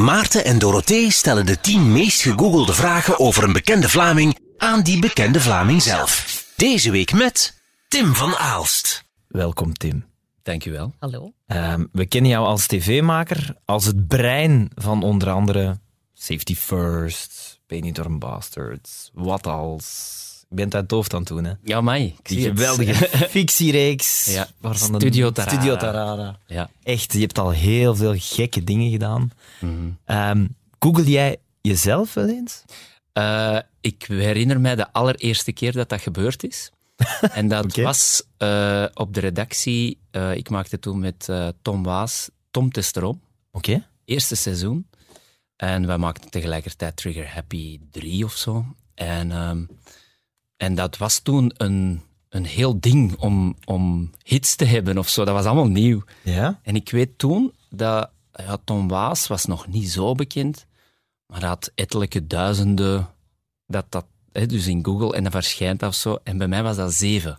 Maarten en Dorothee stellen de 10 meest gegoogelde vragen over een bekende Vlaming aan die bekende Vlaming zelf. Deze week met Tim van Aalst. Welkom Tim. Dankjewel. Hallo. Um, we kennen jou als tv-maker, als het brein van onder andere Safety First, Benidorm Bastards, Wat Als. Bent uit hoofd aan het doen, hè? Ja, mij. Die geweldige fictiereeks. Ja. Waarvan Studio Tarara. Studio Tarara. Ja. Echt, je hebt al heel veel gekke dingen gedaan. Um, Google jij jezelf wel eens? Uh, ik herinner mij de allereerste keer dat dat gebeurd is. en dat was uh, op de redactie. Uh, ik maakte toen met Tom Waas, Tom Testerom. Oké. Eerste seizoen. En wij maakten tegelijkertijd Trigger Happy 3 of zo. En, um, en dat was toen een, een heel ding om, om hits te hebben of zo. Dat was allemaal nieuw. Ja? En ik weet toen dat ja, Tom Waas was nog niet zo bekend, maar had ettelijke duizenden, dat, dat, hè, dus in Google, en dat verschijnt of zo. En bij mij was dat zeven.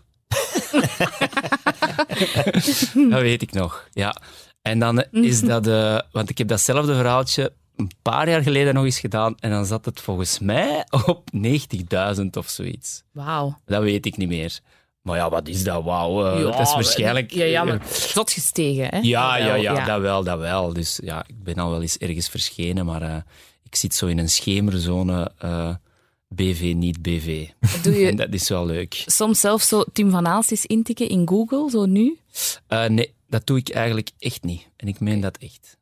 dat weet ik nog, ja. En dan is dat, uh, want ik heb datzelfde verhaaltje een paar jaar geleden nog eens gedaan en dan zat het volgens mij op 90.000 of zoiets. Wauw. Dat weet ik niet meer. Maar ja, wat is dat? Wauw. Uh, Ja, dat is waarschijnlijk... Ja, ja, maar zot gestegen, hè? Ja, ja, ja, dat wel, dat wel. Dus ja, ik ben al wel eens ergens verschenen, maar uh, ik zit zo in een schemerzone uh, BV, niet BV. Doe je en dat is wel leuk. soms zelf zo Tim van Aalst eens intikken in Google, zo nu? Nee, dat doe ik eigenlijk echt niet. En ik meen dat echt.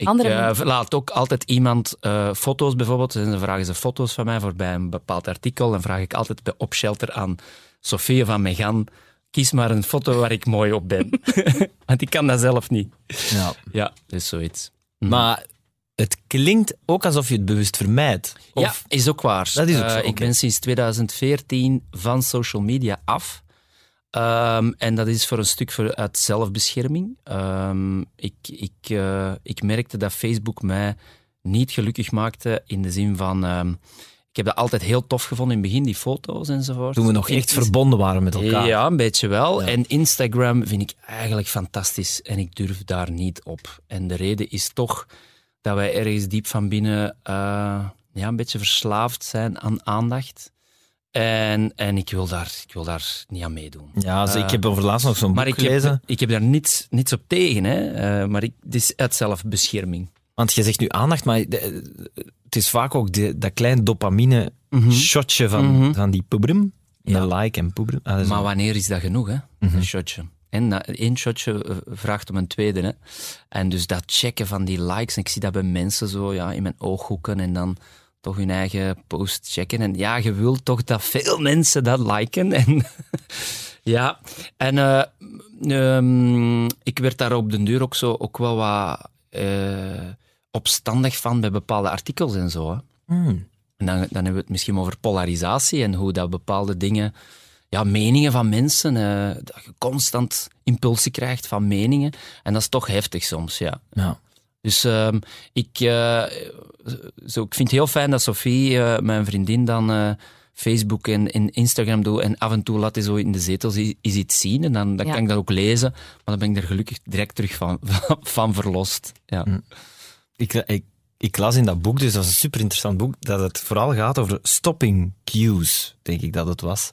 Ik uh, mensen? laat ook altijd iemand uh, foto's bijvoorbeeld, en dan vragen ze foto's van mij voor bij een bepaald artikel. Dan vraag ik altijd bij Opshelter aan Sofie van Megan, kies maar een foto waar ik mooi op ben. Want ik kan dat zelf niet. Ja. Ja, dus zoiets. Maar het klinkt ook alsof je het bewust vermijdt. Of... Ja, is ook waar. Dat is ook Uh, zo, Ik ben sinds 2014 van social media af. Um, en dat is voor een stuk voor, uit zelfbescherming. Um, ik, ik, uh, ik merkte dat Facebook mij niet gelukkig maakte in de zin van... Um, ik heb dat altijd heel tof gevonden in het begin, die foto's enzovoort. Toen we nog echt verbonden waren met elkaar. Ja, een beetje wel. Ja. En Instagram vind ik eigenlijk fantastisch en ik durf daar niet op. En de reden is toch dat wij ergens diep van binnen uh, ja, een beetje verslaafd zijn aan aandacht. En, en ik, wil daar, ik wil daar niet aan meedoen. Ja, dus ik heb over laatst nog zo'n boek ik gelezen. heb, ik heb daar niets, niets op tegen, hè. Uh, maar ik, het is uit zelfbescherming. Want je zegt nu aandacht, maar de, het is vaak ook de, dat klein dopamine Mhm. shotje van, Mm -hmm. van die poebrum. Ja. Een like en poebrum. Ah, maar wanneer is dat genoeg, hè? Mhm. Mm -hmm. Een shotje. En één shotje vraagt om een tweede. Hè? En dus dat checken van die likes. En ik zie dat bij mensen zo ja, in mijn ooghoeken. En dan toch hun eigen post checken. En ja, je wilt toch dat veel mensen dat liken. En ja, en uh, um, ik werd daar op den duur ook, zo, ook wel wat uh, opstandig van bij bepaalde artikels en zo. Hè? Mm. En dan, dan hebben we het misschien over polarisatie en hoe dat bepaalde dingen ja, meningen van mensen, uh, dat je constant impulsen krijgt van meningen. En dat is toch heftig soms, ja. ja. Dus uh, ik, uh, zo, ik vind het heel fijn dat Sophie, uh, mijn vriendin, dan Facebook en, en, Instagram doet. En af en toe laat hij zo in de zetels eens iets zien. En dan, dan ja. kan ik dat ook lezen. Maar dan ben ik er gelukkig direct terug van, van, van verlost. Ja. Mm. Ik, ik, ik las in dat boek, dus dat is een super interessant boek, dat het vooral gaat over stopping cues, denk ik dat het was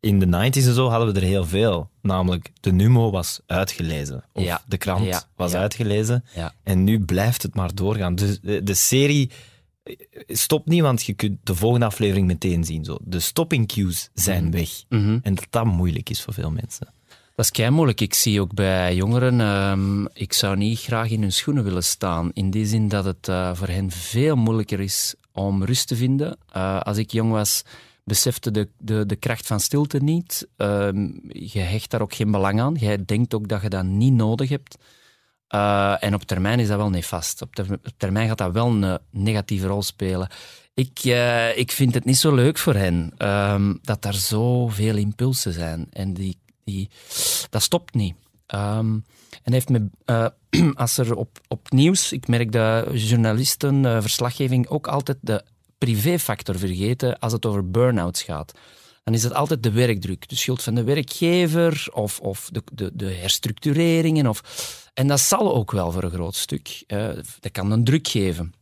in de 90s en zo hadden we er heel veel. Namelijk, de Numo was uitgelezen. Of ja. de krant ja. was ja. uitgelezen. En nu blijft het maar doorgaan. Dus de, de, serie stopt niet, want je kunt de volgende aflevering meteen zien. Zo. De stopping cues zijn Mhm. weg. Mm -hmm. En dat dat moeilijk is voor veel mensen. Dat is kei moeilijk. Ik zie ook bij jongeren, um, ik zou niet graag in hun schoenen willen staan. In die zin dat het uh, voor hen veel moeilijker is om rust te vinden. Uh, als ik jong was, besefte de, de, de kracht van stilte niet. Um, je hecht daar ook geen belang aan. Jij denkt ook dat je dat niet nodig hebt. Uh, en op termijn is dat wel nefast. Op, op termijn gaat dat wel een negatieve rol spelen. Ik, uh, ik vind het niet zo leuk voor hen um, dat er zoveel impulsen zijn. En die, die, dat stopt niet. Um, en heeft me, als er op, op nieuws, ik merk dat journalisten, verslaggeving ook altijd de privéfactor vergeten als het over burn-outs gaat. dan is dat altijd de werkdruk. De schuld van de werkgever of, of de, de, de herstructureringen. Of, en dat zal ook wel voor een groot stuk. dat kan een druk geven.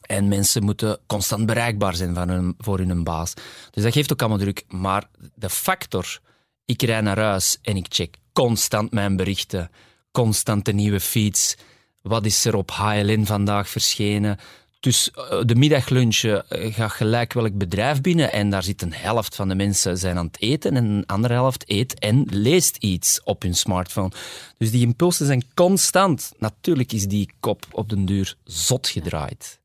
En mensen moeten constant bereikbaar zijn van hun, voor hun baas. Dus dat geeft ook allemaal druk. Maar de factor, ik rij naar huis en ik check constant mijn berichten, constant de nieuwe feeds. Wat is er op HLN vandaag verschenen? Dus eh, de middaglunchen eh, gaat gelijk welk bedrijf binnen en daar zit een helft van de mensen zijn aan het eten en een andere helft eet en leest iets op hun smartphone. Dus die impulsen zijn constant. Natuurlijk is die kop op den duur zot gedraaid.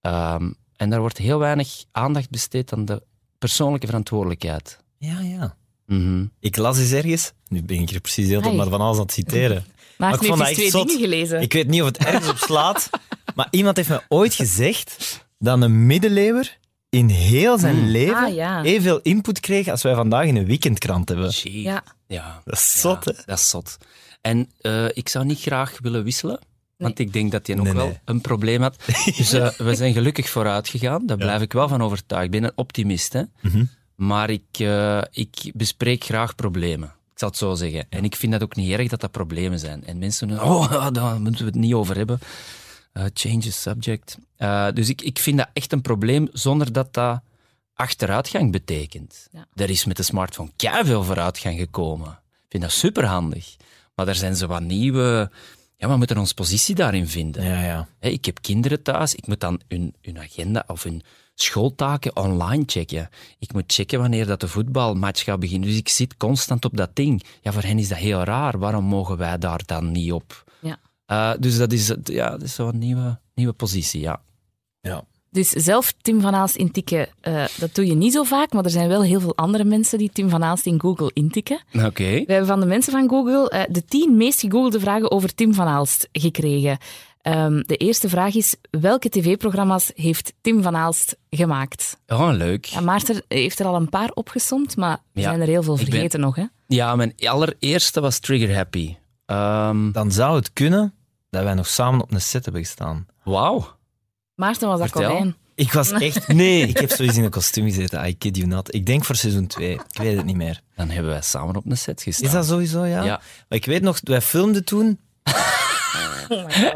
Ehm, en daar wordt heel weinig aandacht besteed aan de persoonlijke verantwoordelijkheid. Ja, ja. Mhm. Ik las eens ergens, nu ben ik er precies heel maar van alles aan het citeren. Maar ik ik vond heb dat twee echt zot. dingen gelezen. Ik weet niet of het ergens op slaat, maar iemand heeft me ooit gezegd dat een middeleeuwer in heel zijn Hmm. leven Ah, ja. evenveel input kreeg als wij vandaag in een weekendkrant hebben. Jee. Ja. ja. Dat is zot, Ja, hè? Dat is zot. En eh, ik zou niet graag willen wisselen. Want ik denk dat hij nog Nee, wel nee. een probleem had. Dus eh, we zijn gelukkig vooruit gegaan. Daar blijf ik wel van overtuigd. Ik ben een optimist. Hè? Mhm. Maar ik, eh, ik bespreek graag problemen. Ik zal het zo zeggen. En ik vind dat ook niet erg dat dat problemen zijn. En mensen doen, oh, daar moeten we het niet over hebben. Eh, change the subject. Eh, dus ik, ik vind dat echt een probleem zonder dat dat achteruitgang betekent. Ja. Er is met de smartphone veel vooruitgang gekomen. Ik vind dat superhandig. Maar er zijn zo wat nieuwe... Ja, we moeten onze positie daarin vinden. Ja, ja. Ik heb kinderen thuis, ik moet dan hun, hun agenda of hun schooltaken online checken. Ik moet checken wanneer dat de voetbalmatch gaat beginnen. Dus ik zit constant op dat ding. Ja, voor hen is dat heel raar. Waarom mogen wij daar dan niet op? Eh, dus dat is, het- ja, dat is zo'n nieuwe, nieuwe positie, ja. ja. Dus zelf Tim van Aalst intikken, eh, dat doe je niet zo vaak, maar er zijn wel heel veel andere mensen die Tim van Aalst in Google intikken. Oké. We hebben van de mensen van Google eh, de tien meest gegoogelde vragen over Tim van Aalst gekregen. Ehm, de eerste vraag is, welke tv-programma's heeft Tim van Aalst gemaakt? Oh, leuk. Ja, Maarten heeft er al een paar opgesomd, maar er Ja, zijn er heel veel ben- vergeten nog. Hè? Ja, mijn allereerste was Trigger Happy. Ehm, Dan zou het kunnen dat wij nog samen op een set hebben gestaan. Wauw. Maarten was dat Vertel. konijn. Ik was echt... Nee. Ik heb zoiets in een kostuum gezeten. I kid you not. Ik denk voor seizoen 2. Ik weet het niet meer. Dan hebben wij samen op een set gestaan. Is dat sowieso, ja? Ja. Maar ik weet nog, wij filmden toen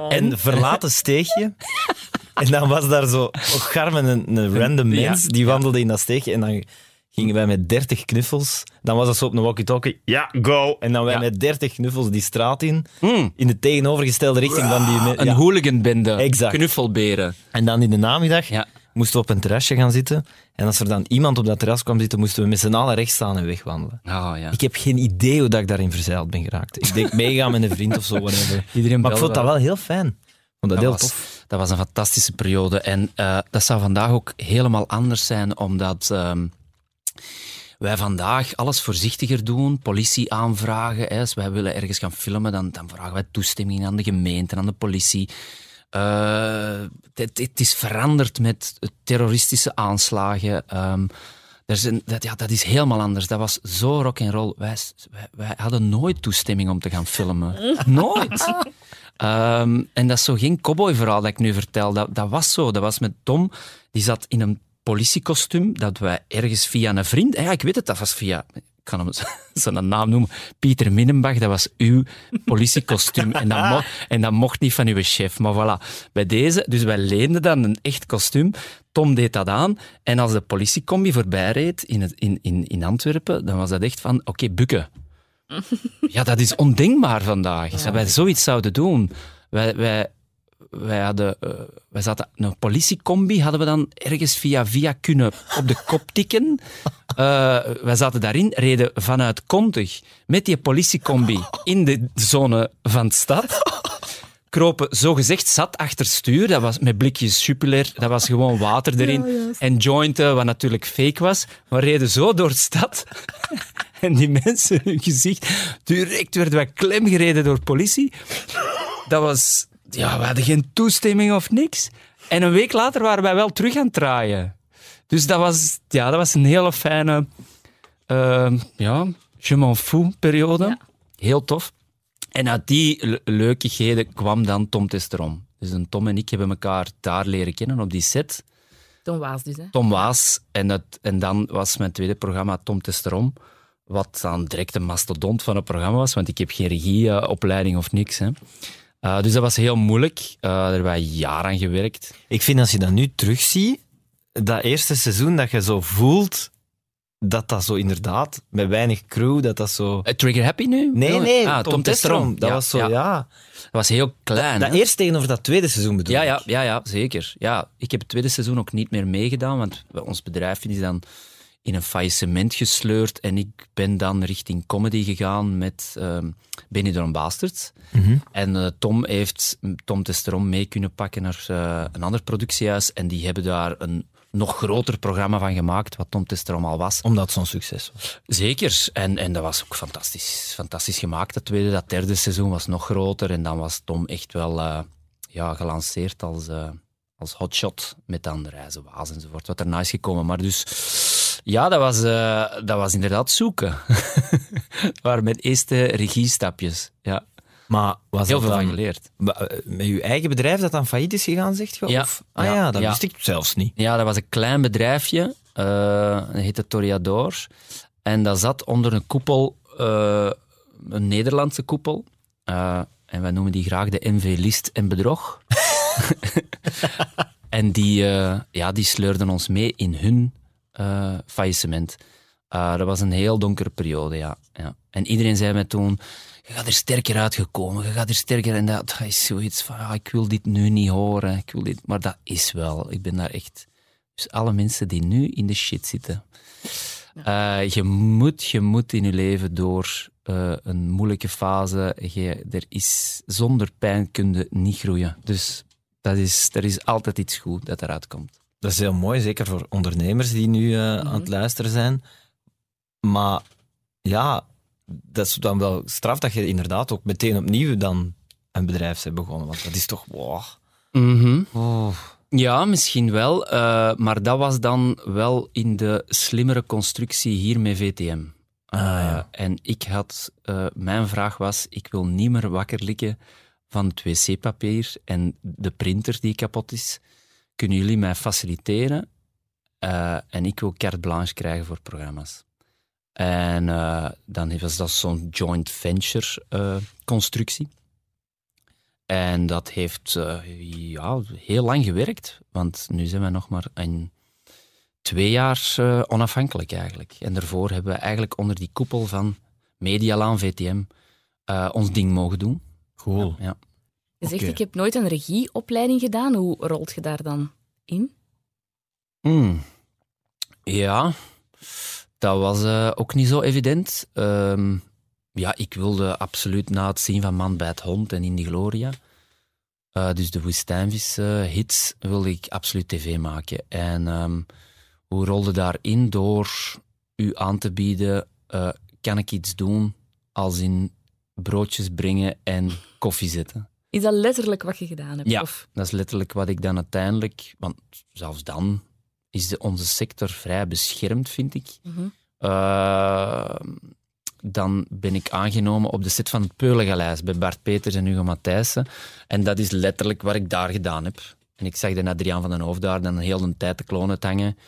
en verlaten steegje. En dan was daar zo op Garmen een, een random Ja, mens die wandelde in dat steegje. En dan gingen wij met 30 knuffels. Dan was dat zo op een walkie-talkie. Ja, go! En dan wij Ja. met 30 knuffels die straat in. Mm. In de tegenovergestelde richting dan die... me- Een ja. hooliganbende. Exact. Knuffelberen. En dan in de namiddag Ja. moesten we op een terrasje gaan zitten. En als er dan iemand op dat terras kwam zitten, moesten we met z'n allen rechts staan en wegwandelen. Oh, ja. Ik heb geen idee hoe dat ik daarin verzeild ben geraakt. Ik denk meegaan met een vriend of zo, whatever. Iedereen Maar ik vond dat wel. heel fijn. Dat, heel was, tof. dat was een fantastische periode. En eh, dat zou vandaag ook helemaal anders zijn, omdat ehm, wij vandaag alles voorzichtiger doen, politie aanvragen. Hè. Als wij willen ergens gaan filmen, dan, dan vragen wij toestemming aan de gemeente, aan de politie. Eh, het, het is veranderd met terroristische aanslagen. Ehm, er zijn, dat, ja, dat is helemaal anders. Dat was zo rock and roll. Wij, wij, wij hadden nooit toestemming om te gaan filmen. nooit. Ehm, en dat is zo geen cowboy-verhaal dat ik nu vertel. Dat, dat was zo. Dat was met Tom. Die zat in een politiekostuum dat wij ergens via een vriend... Ja, ik weet het, dat was via... Ik kan hem zijn naam noemen. Pieter Minnenbach, dat was uw politiekostuum. en, dat mo- en dat mocht niet van uw chef. Maar voilà, bij deze... Dus wij leenden dan een echt kostuum. Tom deed dat aan. En als de politiecombi voorbij reed in, het, in, in, in Antwerpen, dan was dat echt van... Oké, bukken. Ja, dat is ondenkbaar vandaag. Dat wij zoiets zouden doen. Wij, wij, wij, hadden, eh, wij zaten een politiecombi, hadden we dan ergens via via kunnen op de kop tikken. Eh, wij zaten daarin, reden vanuit Kontig met die politiecombi in de zone van de stad. Kropen zogezegd zat achter stuur. Dat was met blikjes Jupiler. Dat was gewoon water erin. En jointen, wat natuurlijk fake was. Maar reden zo door de stad. En die mensen, hun gezicht, direct werden wij klemgereden door politie. Dat was... Ja, we hadden geen toestemming of niks. En een week later waren wij wel terug aan het draaien. Dus dat was, ja, dat was een hele fijne... eh, ja, je m'en fout periode. Heel tof. En uit die le- leukigheden kwam dan Tom Testerom. Dus een Tom en ik hebben elkaar daar leren kennen op die set. Tom Waas dus, hè? Tom Waas. En, dat, en dan was mijn tweede programma Tom Testerom. Wat dan direct een mastodont van het programma was, want ik heb geen regieopleiding of niks. Hè. Uh, dus dat was heel moeilijk. Uh, daar hebben wij jaren aan gewerkt. Ik vind als je dat nu terugziet, dat eerste seizoen dat je zo voelt dat dat zo inderdaad, met weinig crew, dat dat zo... Uh, Trigger Happy nu? Nee, nee, ah, Tom, Tom Testrom. Dat ja, was zo, ja. ja. Dat was heel klein. Dat hè? eerste tegenover dat tweede seizoen bedoel Ja, ik. ja, ja, ja, zeker. Ja, ik heb het tweede seizoen ook niet meer meegedaan, want ons bedrijf is dan in een faillissement gesleurd en ik ben dan richting comedy gegaan met um, Benidorm Bastards. Mhm. En uh, Tom heeft Tom Testerom mee kunnen pakken naar uh, een ander productiehuis en die hebben daar een nog groter programma van gemaakt, wat Tom Testerom al was. Omdat het zo'n succes was. Zeker. En, en dat was ook fantastisch, fantastisch gemaakt. Dat tweede, dat derde seizoen was nog groter en dan was Tom echt wel uh, ja, gelanceerd als, als hotshot met dan Reizen Waas enzovoort, wat erna is gekomen. Maar dus... Ja, dat was, uh, dat was inderdaad zoeken. Waren mijn eerste regiestapjes. Ja. Maar was Heel veel dan, van geleerd. Met je eigen bedrijf dat dan failliet is gegaan, zegt je? Ja. Of? Ah Ja. ja, dat Ja. wist ik zelfs niet. Ja, dat was een klein bedrijfje. eh dat heette Toriador. En dat zat onder een koepel, eh, een Nederlandse koepel. Eh, en wij noemen die graag de NV List en Bedrog. en die, eh, ja, die sleurden ons mee in hun eh, faillissement. Eh, dat was een heel donkere periode, ja. ja. En iedereen zei mij toen, je gaat er sterker uitgekomen, je gaat er sterker... En dat, dat is zoiets van, ja, ik wil dit nu niet horen, ik wil dit... Maar dat is wel, ik ben daar echt... Dus alle mensen die nu in de shit zitten... eh, je, moet, je moet in je leven door een moeilijke fase. Je, er is, zonder pijn kun je niet groeien. Dus dat is, er is altijd iets goed dat eruit komt. Dat is heel mooi, zeker voor ondernemers die nu eh, aan het luisteren zijn. Maar ja, dat is dan wel straf dat je inderdaad ook meteen opnieuw dan een bedrijf bent begonnen. Want dat is toch... Wow. Oh. Ja, misschien wel. eh, maar dat was dan wel in de slimmere constructie hier met VTM. Ah, ja. Eh, En ik had... mijn vraag was, ik wil niet meer wakker liggen van het wc-papier en de printer die kapot is. Kunnen jullie mij faciliteren? Eh, en ik wil carte blanche krijgen voor programma's. En eh, dan was dat zo'n joint venture eh, constructie. En dat heeft ja, heel lang gewerkt, want nu zijn we nog maar een twee jaar onafhankelijk eigenlijk. En daarvoor hebben we eigenlijk onder die koepel van Medialaan VTM ons ding mogen doen. Cool. Ja. Je zegt, ik heb nooit een regieopleiding gedaan. Hoe rolt je daar dan in? Hmm. Ja, dat was eh, ook niet zo evident. Ehm, ja, ik wilde absoluut na het zien van Man bij het Hond en In die Gloria, eh, dus de woestijnvis-hits, wilde ik absoluut tv maken. En ehm, hoe rolde daarin door u aan te bieden, eh, kan ik iets doen als in broodjes brengen en koffie zetten? Is dat letterlijk wat je gedaan hebt? Ja. Of? Dat is letterlijk wat ik dan uiteindelijk... Want zelfs dan is de, onze sector vrij beschermd, vind ik. Mhm. Uh, dan ben ik aangenomen op de set van het Peulengaleis bij Bart Peters en Hugo Matthijssen. En dat is letterlijk wat ik daar gedaan heb. En ik zag de Adriaan van den Hoofd daar dan heel de tijd de klonen hangen.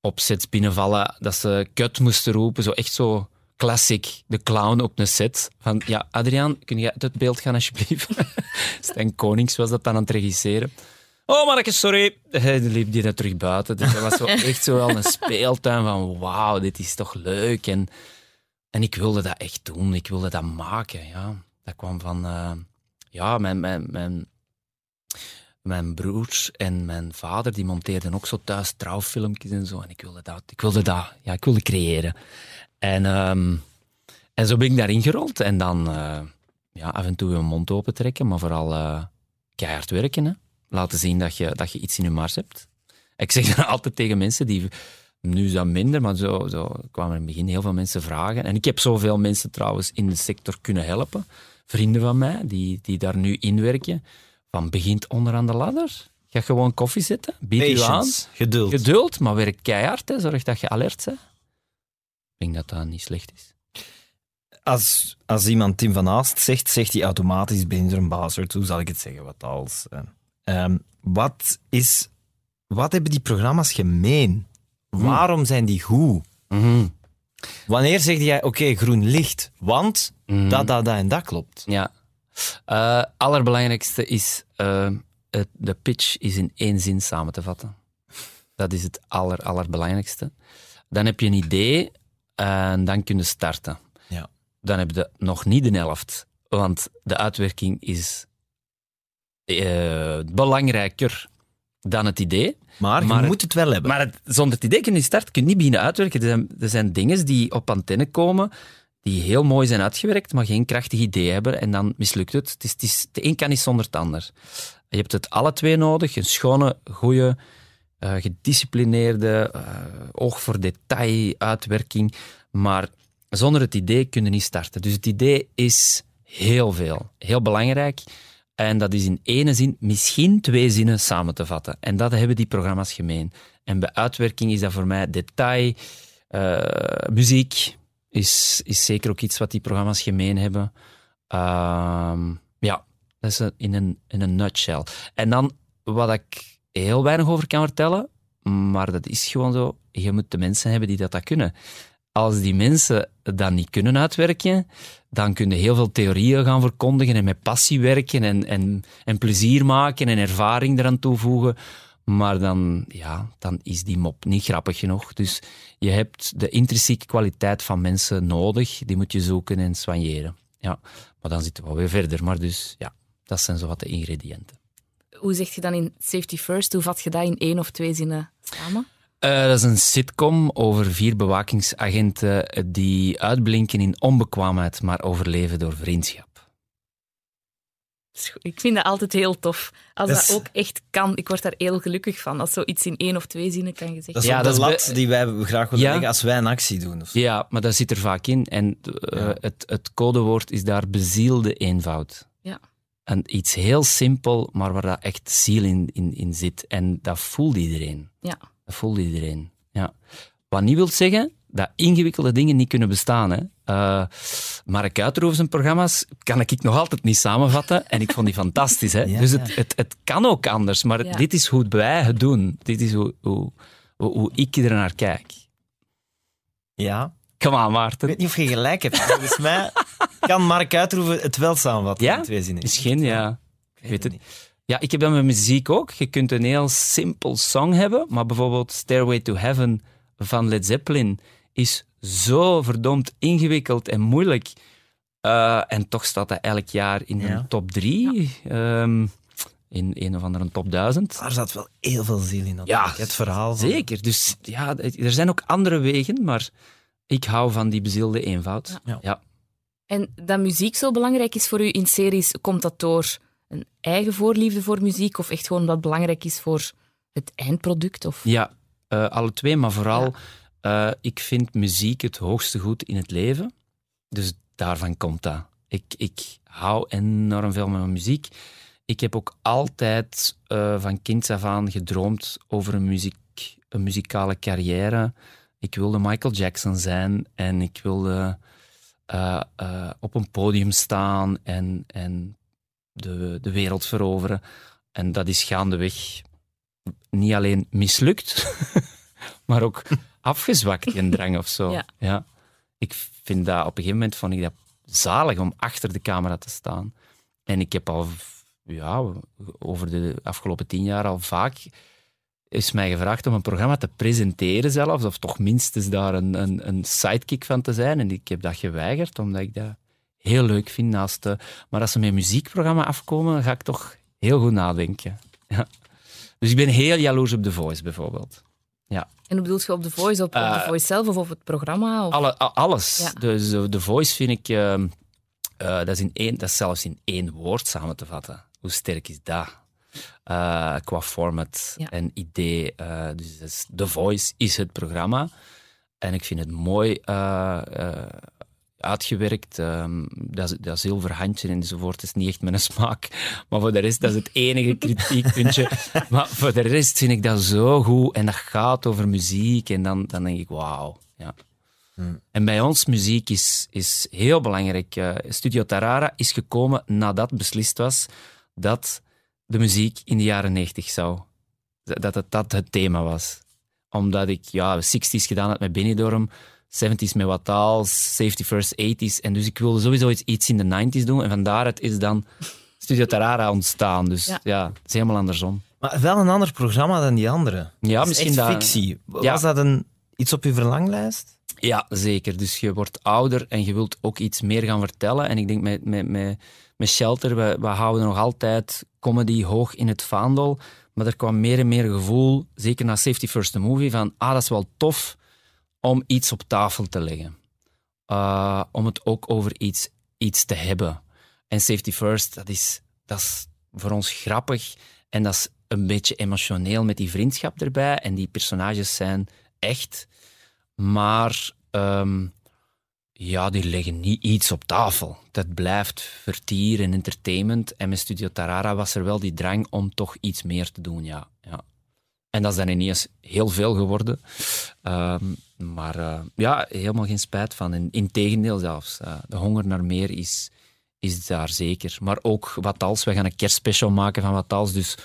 Op sets binnenvallen, dat ze kut moesten roepen. Zo echt zo classic, de clown op een set. Van, ja, Adriaan, kun je uit het beeld gaan alsjeblieft? Stijn Konings was dat dan aan het regisseren. Oh, Marcus, sorry. Hij liep die dan terug buiten. Dus dat was zo echt zo wel een speeltuin van wauw, dit is toch leuk. En, en ik wilde dat echt doen. Ik wilde dat maken, ja. Dat kwam van... eh, ja, mijn, mijn, mijn, mijn broers en mijn vader, die monteerden ook zo thuis trouwfilmpjes en zo. En ik wilde dat, ik wilde dat, ja, ik wilde creëren. En, ehm, en zo ben ik daarin gerold. En dan eh, ja, af en toe je mond open trekken, maar vooral eh, keihard werken. Hè. Laten zien dat je, dat je iets in je mars hebt. Ik zeg dat altijd tegen mensen die... Nu is dat minder, maar zo, zo kwamen in het begin heel veel mensen vragen. En ik heb zoveel mensen trouwens in de sector kunnen helpen. Vrienden van mij, die, die daar nu in werken. Van begint onderaan de ladder. Ga gewoon koffie zetten, bied je aan. Patience, geduld. Geduld, maar werk keihard. Hè. Zorg dat je alert bent. Denk dat dat niet slecht is. Als, als iemand Tim van Aast zegt, zegt hij automatisch Benjamin Bastard. Hoe zal ik het zeggen? Wat als? eh, ehm, wat is wat hebben die programma's gemeen? Waarom zijn die goed? Mhm. Wanneer zeg jij, oké, groen licht, want dat, dat, dat en dat klopt. Ja. Eh allerbelangrijkste is, eh, het, de pitch is in één zin samen te vatten. Dat is het aller, allerbelangrijkste. Dan heb je een idee en dan kun je starten. Ja. Dan heb je nog niet de helft, want de uitwerking is eh, belangrijker dan het idee. Maar je Maar moet het wel hebben. Maar het, zonder het idee kun je niet starten, kun je niet beginnen uitwerken. Er zijn, er zijn dingen die op antenne komen, die heel mooi zijn uitgewerkt, maar geen krachtig idee hebben. En dan mislukt het. het, is, het is, de een kan niet zonder het ander. Je hebt het alle twee nodig. Een schone, goede, eh, gedisciplineerde, eh, oog voor detail, uitwerking. Maar zonder het idee kun je niet starten. Dus het idee is heel veel. Heel belangrijk. En dat is in ene zin, misschien twee zinnen samen te vatten. En dat hebben die programma's gemeen. En bij uitwerking is dat voor mij detail. eh, muziek is, is zeker ook iets wat die programma's gemeen hebben. Ehm, ja, dat is in een, in een nutshell. En dan wat ik heel weinig over kan vertellen, maar dat is gewoon zo. Je moet de mensen hebben die dat, dat kunnen. Als die mensen dat niet kunnen uitwerken, dan kun je heel veel theorieën gaan verkondigen en met passie werken en, en, en plezier maken en ervaring eraan toevoegen. Maar dan, ja, dan is die mop niet grappig genoeg. Dus je hebt de intrinsieke kwaliteit van mensen nodig. Die moet je zoeken en soigneren. Ja, maar dan zitten we alweer verder. Maar dus, ja, dat zijn zo wat de ingrediënten. Hoe zeg je dan in Safety First? Hoe vat je dat in één of twee zinnen samen? Eh, dat is een sitcom over vier bewakingsagenten die uitblinken in onbekwaamheid, maar overleven door vriendschap. Ik vind dat altijd heel tof. Als Dat ook echt kan, ik word daar heel gelukkig van. Als zoiets in één of twee zinnen kan gezegd Dat is Ja, dat de is lat bij- die wij graag willen Ja. leggen als wij een actie doen. Of zo. Ja, maar dat zit er vaak in. En eh, Ja. het, het codewoord is daar bezielde eenvoud. Ja. En iets heel simpel, maar waar dat echt ziel in, in, in zit. En dat voelt iedereen. Ja. Dat voelt iedereen. Ja. Wat niet wil zeggen dat ingewikkelde dingen niet kunnen bestaan. Hè. Uh, Mark zijn programma's kan ik nog altijd niet samenvatten. En ik vond die fantastisch. Hè. Ja, dus ja. het, het, het kan ook anders. Maar Ja. dit is hoe wij het doen. Dit is hoe, hoe, hoe, hoe ik er naar kijk. Ja. On, Ik Maarten. weet niet of je gelijk hebt. Volgens mij kan Mark Uitroeven het wel samenvatten Ja? in twee zinnen. Misschien, ja. Ik weet het. niet. Ja, ik heb dat met muziek ook. Je kunt een heel simpel song hebben, maar bijvoorbeeld Stairway to Heaven van Led Zeppelin is zo verdomd ingewikkeld en moeilijk. Eh, en toch staat dat elk jaar in Ja. een top 3, in een of andere top 1000. Daar zat wel heel veel ziel in. Ja, natuurlijk. het verhaal van... Zeker. Dus ja, er zijn ook andere wegen, maar ik hou van die bezielde eenvoud. Ja. ja. En dat muziek zo belangrijk is voor u in series, komt dat door een eigen voorliefde voor muziek of echt gewoon het belangrijk is voor het eindproduct? Of... Ja, eh, alle twee, maar vooral, eh, ik vind muziek het hoogste goed in het leven. Dus daarvan komt dat. Ik, ik hou enorm veel van muziek. Ik heb ook altijd eh, van kinds af aan gedroomd over een, muziek, een muzikale carrière. Ik wilde Michael Jackson zijn en ik wilde eh, eh, op een podium staan en, en de, de wereld veroveren. En dat is gaandeweg niet alleen mislukt, maar ook afgezwakt, die drang of zo. Ja. Ik vind dat, op een gegeven moment vond ik dat zalig om achter de camera te staan. En ik heb al, ja, over de afgelopen tien jaar al vaak is mij gevraagd om een programma te presenteren zelfs, of toch minstens daar een, een, een sidekick van te zijn. En ik heb dat geweigerd, omdat ik dat heel leuk vind naast... de- maar als ze met een muziekprogramma afkomen, ga ik toch heel goed nadenken. Ja. Dus ik ben heel jaloers op The Voice, bijvoorbeeld. En hoe bedoelt je op The Voice? Op, Eh, The Voice zelf of op het programma? Of... Alle, alles. Ja. Dus eh, The Voice vind ik... ehm, eh, dat, is in één, dat is zelfs in één woord samen te vatten. Hoe sterk is dat? Eh, qua format Ja. en idee. eh, dus The Voice is het programma. En ik vind het mooi eh, eh, uitgewerkt. ehm, dat, dat zilverhandje enzovoort is niet echt mijn smaak. Maar voor de rest, dat is het enige kritiekpuntje. maar voor de rest vind ik dat zo goed. En dat gaat over muziek. En dan, dan denk ik, wauw. Ja. En bij ons muziek is, is heel belangrijk. Eh, Studio Tarara is gekomen nadat beslist was dat de muziek in de jaren 90 zou dat het dat het thema was. Omdat ik ja, 60s gedaan had met Benidorm, 70s met Wataals, Safety First 80s. En dus ik wilde sowieso iets, iets in de 90s doen. En vandaar het is dan Studio Tarara ontstaan. Dus ja, Ja. het is helemaal andersom. Maar wel een ander programma dan die andere. Ja, misschien echt dat- fictie. Ja. Was dat een, iets op uw verlanglijst? Ja, zeker. Dus je wordt ouder en je wilt ook iets meer gaan vertellen. En ik denk met, met, met, met Shelter, we, we houden nog altijd comedy hoog in het vaandel. Maar er kwam meer en meer gevoel, zeker na Safety First the Movie, van ah, dat is wel tof om iets op tafel te leggen. Uh, om het ook over iets, iets te hebben. En Safety First, dat is, dat is voor ons grappig. En dat is een beetje emotioneel met die vriendschap erbij. En die personages zijn echt. Maar ehm, ja, die leggen niet iets op tafel. Dat blijft vertier en entertainment. En met Studio Tarara was er wel die drang om toch iets meer te doen, ja. ja. En dat is dan ineens heel veel geworden. Ehm, maar eh, ja, helemaal geen spijt van. In, integendeel zelfs. Eh, de honger naar meer is, is daar zeker. Maar ook wat als. We gaan een kerstspecial maken van wat als. Dus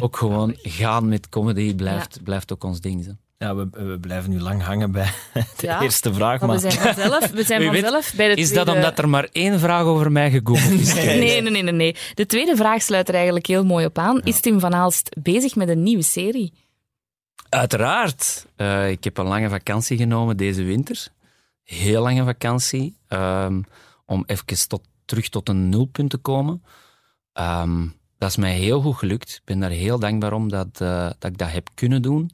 ook gewoon gaan met comedy blijft, blijft ook ons ding. Zo. Ja, we, we blijven nu lang hangen bij de Ja, eerste vraag. Maar Maar we zijn vanzelf, we zijn Wie weet, vanzelf bij de Is tweede... dat omdat er maar één vraag over mij gegoogeld is? Nee, nee, nee, nee, nee. De tweede vraag sluit er eigenlijk heel mooi op aan. Is Tim van Aalst bezig met een nieuwe serie? Uiteraard. Eh, ik heb een lange vakantie genomen deze winter. Heel lange vakantie. ehm, om even tot, terug tot een nulpunt te komen. Ehm, dat is mij heel goed gelukt. Ik ben daar heel dankbaar om dat, eh, dat ik dat heb kunnen doen.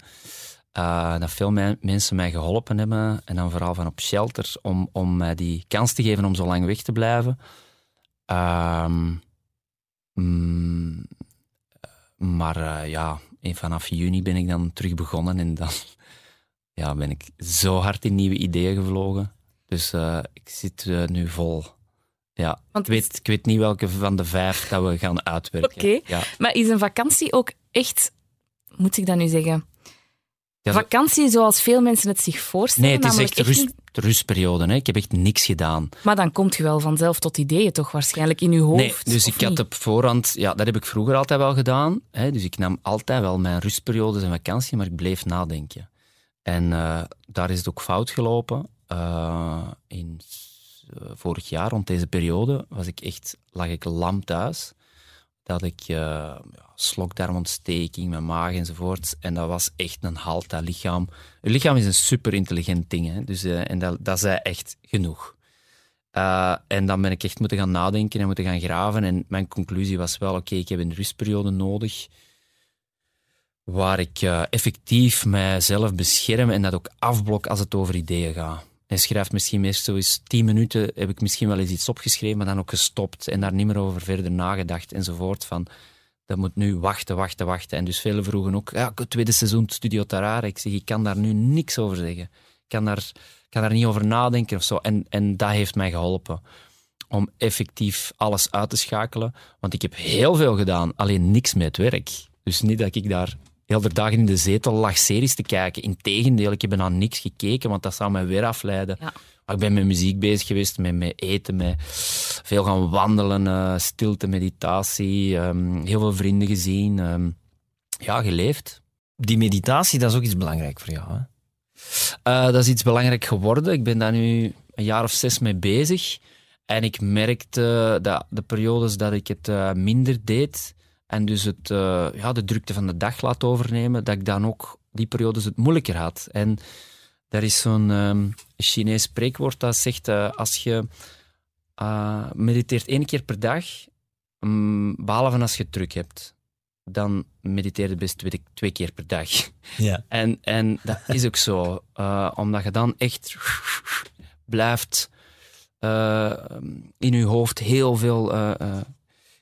Eh, dat veel me- mensen mij geholpen hebben. En dan vooral van op shelter. Om, om mij die kans te geven om zo lang weg te blijven. Ehm, mm, maar eh, ja, en vanaf juni ben ik dan terug begonnen en dan ja, ben ik zo hard in nieuwe ideeën gevlogen. Dus eh, ik zit eh, nu vol. Ja, Want ik, weet, ik weet niet welke van de vijf dat we gaan uitwerken. Oké. Ja. Maar is een vakantie ook echt, moet ik dat nu zeggen? Ja, Vakantie zoals veel mensen het zich voorstellen. nee, het is echt rust, niet- rustperiode. Hè. Ik heb echt niks gedaan. Maar dan komt je wel vanzelf tot ideeën, toch waarschijnlijk in je hoofd? Nee, dus ik had op voorhand, ja, dat heb ik vroeger altijd wel gedaan. Hè, dus ik nam altijd wel mijn rustperiodes en vakantie, maar ik bleef nadenken. En eh, daar is het ook fout gelopen. Eh, in, eh, vorig jaar, rond deze periode, was ik echt, lag ik lam thuis. Dat ik eh, ja, slokdarmontsteking, mijn maag enzovoort. En dat was echt een halt, dat lichaam. Je lichaam is een super intelligent ding. Hè? Dus, eh, en dat, dat zei echt genoeg. Uh, en dan ben ik echt moeten gaan nadenken en moeten gaan graven. En mijn conclusie was wel, oké, ik heb een rustperiode nodig waar ik uh, effectief mijzelf bescherm en dat ook afblok als het over ideeën gaat. En schrijft misschien zo eens tien minuten, heb ik misschien wel eens iets opgeschreven, maar dan ook gestopt en daar niet meer over verder nagedacht enzovoort. Van, dat moet nu wachten, wachten, wachten. En dus velen vroegen ook, ja, tweede seizoen Studio Tarare. Ik zeg, ik kan daar nu niks over zeggen. Ik kan daar, kan daar niet over nadenken of zo. En, en dat heeft mij geholpen om effectief alles uit te schakelen. Want ik heb heel veel gedaan, alleen niks met werk. Dus niet dat ik daar heel de dagen in de zetel lag series te kijken. Integendeel, ik heb naar niks gekeken, want dat zou mij weer afleiden. Ja. Maar ik ben met muziek bezig geweest, met, met eten, met veel gaan wandelen, uh, stilte, meditatie, um, heel veel vrienden gezien. Um, ja, geleefd. Die meditatie, dat is ook iets belangrijk voor jou, hè? Uh, dat is iets belangrijk geworden. Ik ben daar nu een jaar of zes mee bezig. En ik merkte dat de periodes dat ik het uh, minder deed en dus het, uh, ja, de drukte van de dag laat overnemen, dat ik dan ook die periodes het moeilijker had. En er is zo'n um, Chinees spreekwoord dat zegt, uh, als je uh, mediteert één keer per dag, um, behalve als je druk hebt, dan mediteer je best twee, twee keer per dag. Ja. En, en dat is ook zo, omdat je dan echt blijft in je hoofd heel veel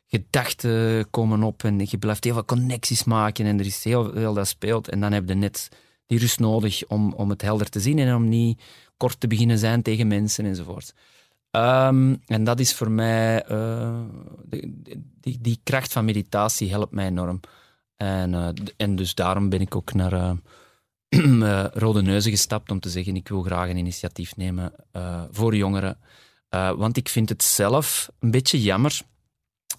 gedachten komen op en je blijft heel veel connecties maken en er is heel veel dat speelt. En dan heb je net die rust nodig om, om het helder te zien en om niet kort te beginnen zijn tegen mensen enzovoort. Um, en dat is voor mij, uh, die, die, kracht van meditatie helpt mij enorm. En, uh, en dus daarom ben ik ook naar uh, Rode Neuzen gestapt om te zeggen, ik wil graag een initiatief nemen voor jongeren. want ik vind het zelf een beetje jammer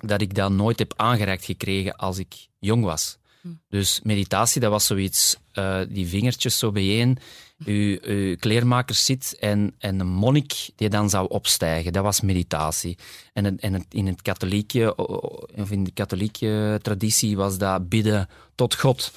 dat ik dat nooit heb aangereikt gekregen als ik jong was. Dus meditatie, dat was zoiets, eh, die vingertjes zo bijeen, uw, uw kleermaker zit en, en een monnik die dan zou opstijgen. Dat was meditatie. En, het- en het- in, het katholieke, of in de katholieke traditie was dat bidden tot God.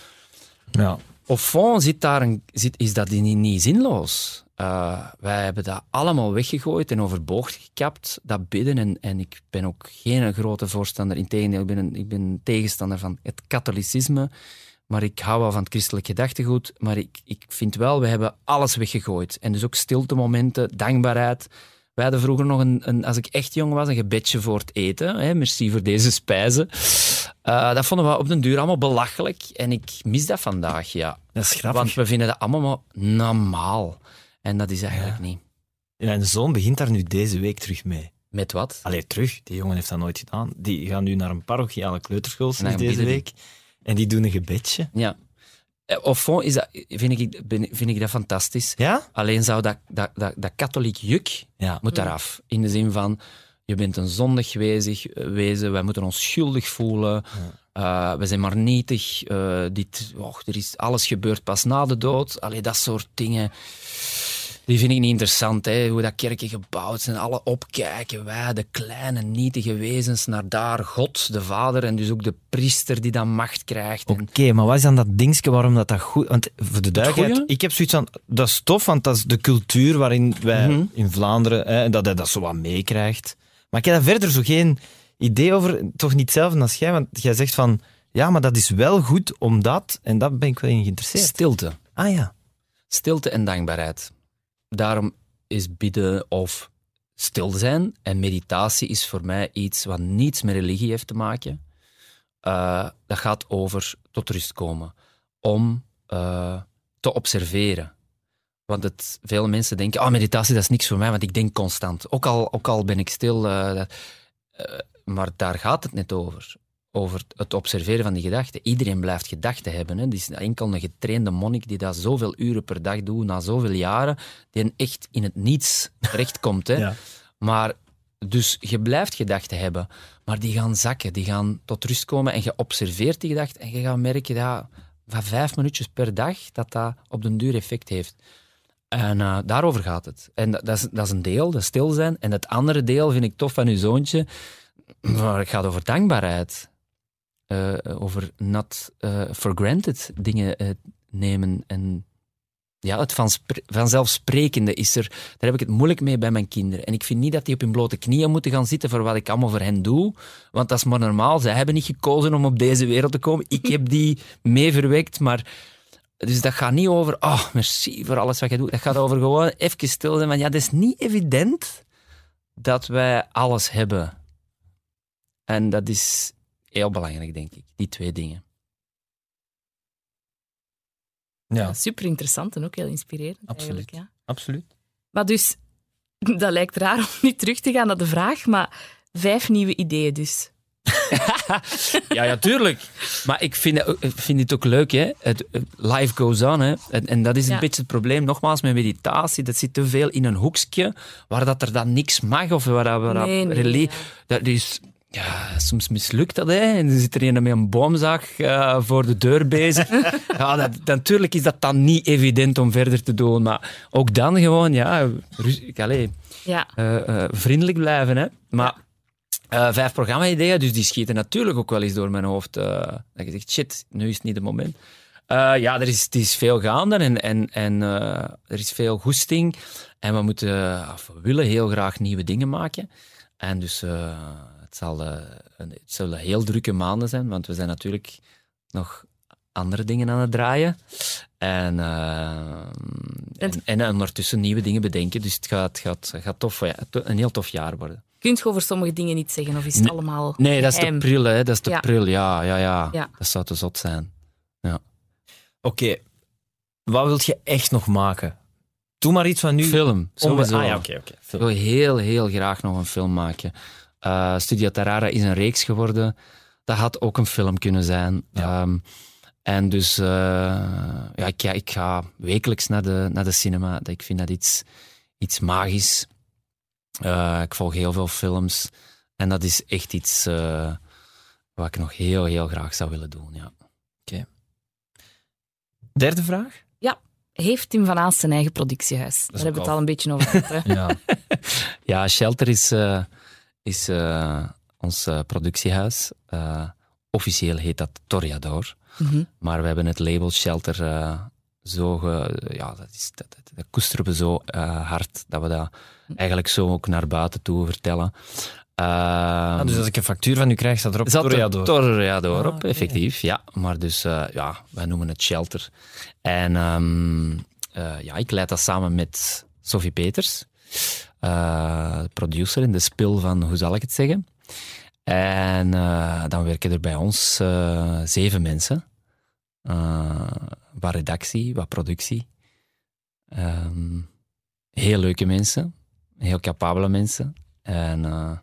Ja. Au fond zit daar een, zit, is dat niet, niet zinloos. Eh, wij hebben dat allemaal weggegooid en overboord gekapt, dat bidden. En, en ik ben ook geen grote voorstander, integendeel, ik ben, een, ik ben tegenstander van het katholicisme. Maar ik hou wel van het christelijk gedachtegoed. Maar ik, ik vind wel, we hebben alles weggegooid. En dus ook stiltemomenten, dankbaarheid. Wij hadden vroeger nog, een, een, als ik echt jong was, een gebedje voor het eten. Hè, merci voor deze spijzen. Eh, dat vonden we op den duur allemaal belachelijk. En ik mis dat vandaag, ja. Dat is grappig. Want we vinden dat allemaal normaal. En dat is eigenlijk niet. En mijn zoon begint daar nu deze week terug mee. Met wat? Allee, terug. Die jongen heeft dat nooit gedaan. Die gaan nu naar een parochiale kleuterschool En sinds deze die. week. En die doen een gebedje. Ja. Eh, Au fond is dat, vind, ik, vind ik dat fantastisch. Ja? Alleen zou dat, dat, dat, dat katholiek juk Ja. moet eraf. In de zin van, je bent een zondig wezig, eh, wezen, wij moeten ons schuldig voelen. Eh, we zijn maar nietig. eh, dit, er is alles gebeurt pas na de dood. Allee, dat soort dingen. Die vind ik niet interessant, hè? hoe dat kerken gebouwd zijn. Alle opkijken, wij, de kleine, nietige wezens, naar daar God, de Vader, en dus ook de priester die dan macht krijgt. En- Oké, maar wat is dan dat dingetje waarom dat, dat goed... Want voor de duidelijkheid, ik heb zoiets van... Dat is tof, want dat is de cultuur waarin wij Mhm. in Vlaanderen... Hè, dat hij dat zo wat meekrijgt. Maar ik heb daar verder zo geen idee over. Toch niet hetzelfde als jij, want jij zegt van... Ja, maar dat is wel goed omdat... En daar ben ik wel in geïnteresseerd. Stilte. Ah ja. Stilte en dankbaarheid. Daarom is bidden of stil zijn en meditatie is voor mij iets wat niets met religie heeft te maken. Eh, dat gaat over tot rust komen. Om eh, te observeren. Want het, veel mensen denken, ah, meditatie dat is niks voor mij, want ik denk constant. Ook al, ook al ben ik stil. eh, maar daar gaat het net over. Over het observeren van die gedachten. Iedereen blijft gedachten hebben. Hè. Het is enkel een getrainde monnik die dat zoveel uren per dag doet, na zoveel jaren, die echt in het niets terechtkomt. Hè. Ja. Maar dus je blijft gedachten hebben, maar die gaan zakken, die gaan tot rust komen en je observeert die gedachten en je gaat merken dat van vijf minuutjes per dag dat dat op den duur effect heeft. En eh, daarover gaat het. En dat, dat, is, dat is een deel, dat stil zijn. En het andere deel vind ik tof van uw zoontje, maar het gaat over dankbaarheid. Eh, over not eh, for granted dingen eh, nemen en ja, het van spre- vanzelfsprekende is er. Daar heb ik het moeilijk mee bij mijn kinderen. En ik vind niet dat die op hun blote knieën moeten gaan zitten voor wat ik allemaal voor hen doe. Want dat is maar normaal. Zij hebben niet gekozen om op deze wereld te komen. Ik heb die mee verwekt, maar... Dus dat gaat niet over, oh, merci voor alles wat je doet. Dat gaat over gewoon even stil zijn. Want ja, het is niet evident dat wij alles hebben. En dat is heel belangrijk, denk ik. Die twee dingen. Ja, Super interessant en ook heel inspirerend. Absoluut. Eigenlijk, ja. absoluut. Maar dus, dat lijkt raar om nu terug te gaan naar de vraag, maar vijf nieuwe ideeën dus. Ja, ja, tuurlijk. Maar ik vind, het- ik vind het ook leuk, hè. Het, het- life goes on, hè. En, en dat is een Ja. beetje het probleem, nogmaals, met meditatie. Dat zit te veel in een hoekje, waar dat er dan niks mag, of waar, dat- waar dat Nee, nee, ja. Dat is... Ja, soms mislukt dat, hè. En dan zit er een met een boomzaag eh, voor de deur bezig. ja, dat, natuurlijk is dat dan niet evident om verder te doen. Maar ook dan gewoon, ja... Allee, Ja, eh, eh, vriendelijk blijven. Hè? Maar vijf programma-ideeën, dus die schieten natuurlijk ook wel eens door mijn hoofd. dat je zegt, shit, nu is het niet het moment. Ja, er is, er is veel gaande en, en, en er is veel goesting. En we, moeten, of we willen heel graag nieuwe dingen maken. En dus het, zal, eh, een- het zullen heel drukke maanden zijn, want we zijn natuurlijk nog andere dingen aan het draaien. En, eh, en, en ondertussen nieuwe dingen bedenken. Dus het gaat, gaat, gaat tof, ja, een heel tof jaar worden. kunt je over sommige dingen niet zeggen of is het Nee, allemaal Nee, dat is geheim? pril, hè. Dat is te Ja. pril, ja, ja, ja, Ja. Dat zou te zot zijn. Oké, wat wil je echt nog maken? Doe maar iets van nu. Film, sowieso. Ah ja, oké, oké. Ik Film. wil heel, heel graag nog een film maken. Eh Studio Tarara is een reeks geworden. Dat had ook een film kunnen zijn. Ja. Ehm, en dus eh, ja, ik, ja, ik ga wekelijks naar de, naar de cinema. Ik vind dat iets, iets magisch. Eh, ik volg heel veel films. En dat is echt iets eh, wat ik nog heel, heel graag zou willen doen. Ja. Derde vraag? Ja. Heeft Tim van Aalst zijn eigen productiehuis? Daar hebben we het al- een beetje over gehad. Ja. Ja, Shelter is, eh, is eh, ons eh, productiehuis. Eh, officieel heet dat Toriador. Mhm. Maar we hebben het label Shelter eh, zo... Ge, ja, dat, is, dat, dat, dat koesteren we zo eh, hard dat we dat eigenlijk zo ook naar buiten toe vertellen. Ehm, Ah, dus als ik een factuur van u krijg, staat erop Zat er Toreador. Toreador Ah, op, oké. effectief. Ja, maar dus eh, ja, wij noemen het shelter. En ehm, eh, ja, ik leid dat samen met Sophie Peters, eh, producer in de spil van, hoe zal ik het zeggen? En eh, dan werken er bij ons eh, zeven mensen. Wat redactie, wat productie. Ehm, heel leuke mensen, heel capabele mensen. En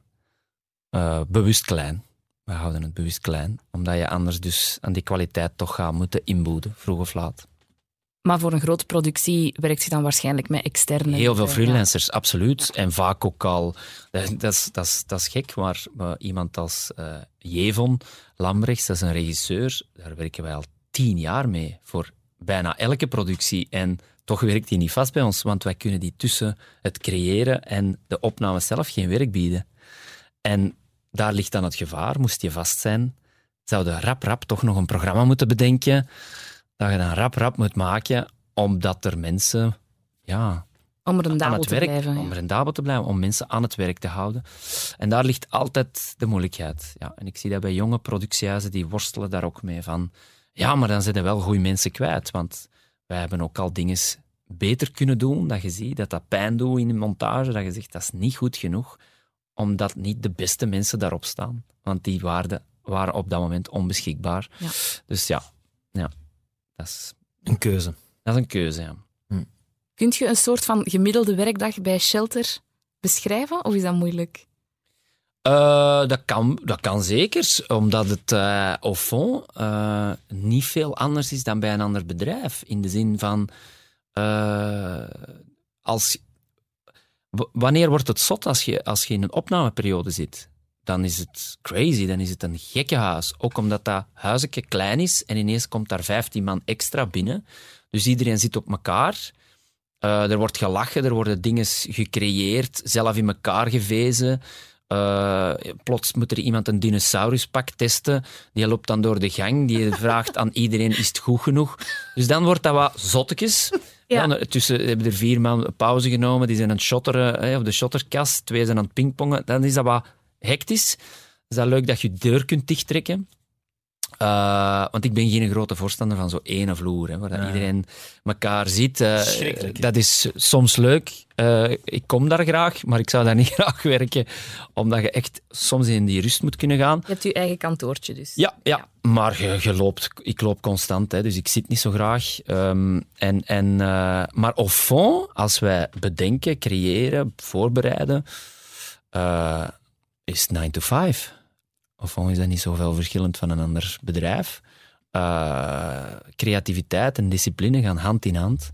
bewust klein. We houden het bewust klein, omdat je anders dus aan die kwaliteit toch gaat moeten inboeden, vroeg of laat. Maar voor een grote productie werkt je dan waarschijnlijk met externe. Heel veel eh, freelancers, absoluut. En vaak ook al, eh, dat is, dat is, dat is gek, maar eh, iemand als eh Jevon Lambrechts, dat is een regisseur, daar werken wij al tien jaar mee voor bijna elke productie. En toch werkt die niet vast bij ons, want wij kunnen die tussen het creëren en de opname zelf geen werk bieden. En daar ligt dan het gevaar, moest je vast zijn, zouden rap rap toch nog een programma moeten bedenken dat je dan rap rap moet maken, omdat er mensen ja, om aan rendabel te werk, blijven. ja. om rendabel te blijven, om mensen aan het werk te houden. En daar ligt altijd de moeilijkheid. Ja, en ik zie dat bij jonge productiehuizen, die worstelen daar ook mee van, ja, maar dan zijn er wel goede mensen kwijt, want wij hebben ook al dingen beter kunnen doen, dat je ziet dat dat pijn doet in de montage, dat je zegt, dat is niet goed genoeg, omdat niet de beste mensen daarop staan. Want die waarden waren op dat moment onbeschikbaar. Ja. Dus ja, ja dat, is, Een keuze. dat is een keuze, ja. Kunt je een soort van gemiddelde werkdag bij Shelter beschrijven, of is dat moeilijk? Eh, dat, kan, dat kan zeker, omdat het eh au fond eh, niet veel anders is dan bij een ander bedrijf. In de zin van, eh, als, wanneer wordt het zot als je, als je in een opnameperiode zit? Dan is het crazy, dan is het een gekke huis. Ook omdat dat huisje klein is en ineens komt daar 15 man extra binnen. Dus iedereen zit op elkaar. Eh, er wordt gelachen, er worden dingen gecreëerd, zelf in elkaar gevezen. Eh, plots moet er iemand een dinosauruspak testen. Die loopt dan door de gang. Die vraagt aan iedereen: is het goed genoeg? Dus dan wordt dat wat zottekes. Ja. Ja. tussen hebben er vier man pauze genomen. Die zijn aan het shotteren hè, op de shotterkast. Twee zijn aan het pingpongen. Dan is dat wat hectisch. Is dat leuk dat je deur kunt dichttrekken. Eh, want ik ben geen grote voorstander van zo'n ene vloer, hè, waar dat Ja. iedereen elkaar ziet. Eh, Schrikkelijk, hè? dat is soms leuk. Eh, ik kom daar graag, maar ik zou daar niet graag werken, omdat je echt soms in die rust moet kunnen gaan. Je hebt je eigen kantoortje dus. Ja, ja. maar je, je loopt, ik loop constant, hè, dus ik zit niet zo graag. Ehm, en, en, eh, maar au fond, als wij bedenken, creëren, voorbereiden, eh, is het 9 to 5. Au fond is dat niet zoveel verschillend van een ander bedrijf. Eh, creativiteit en discipline gaan hand in hand.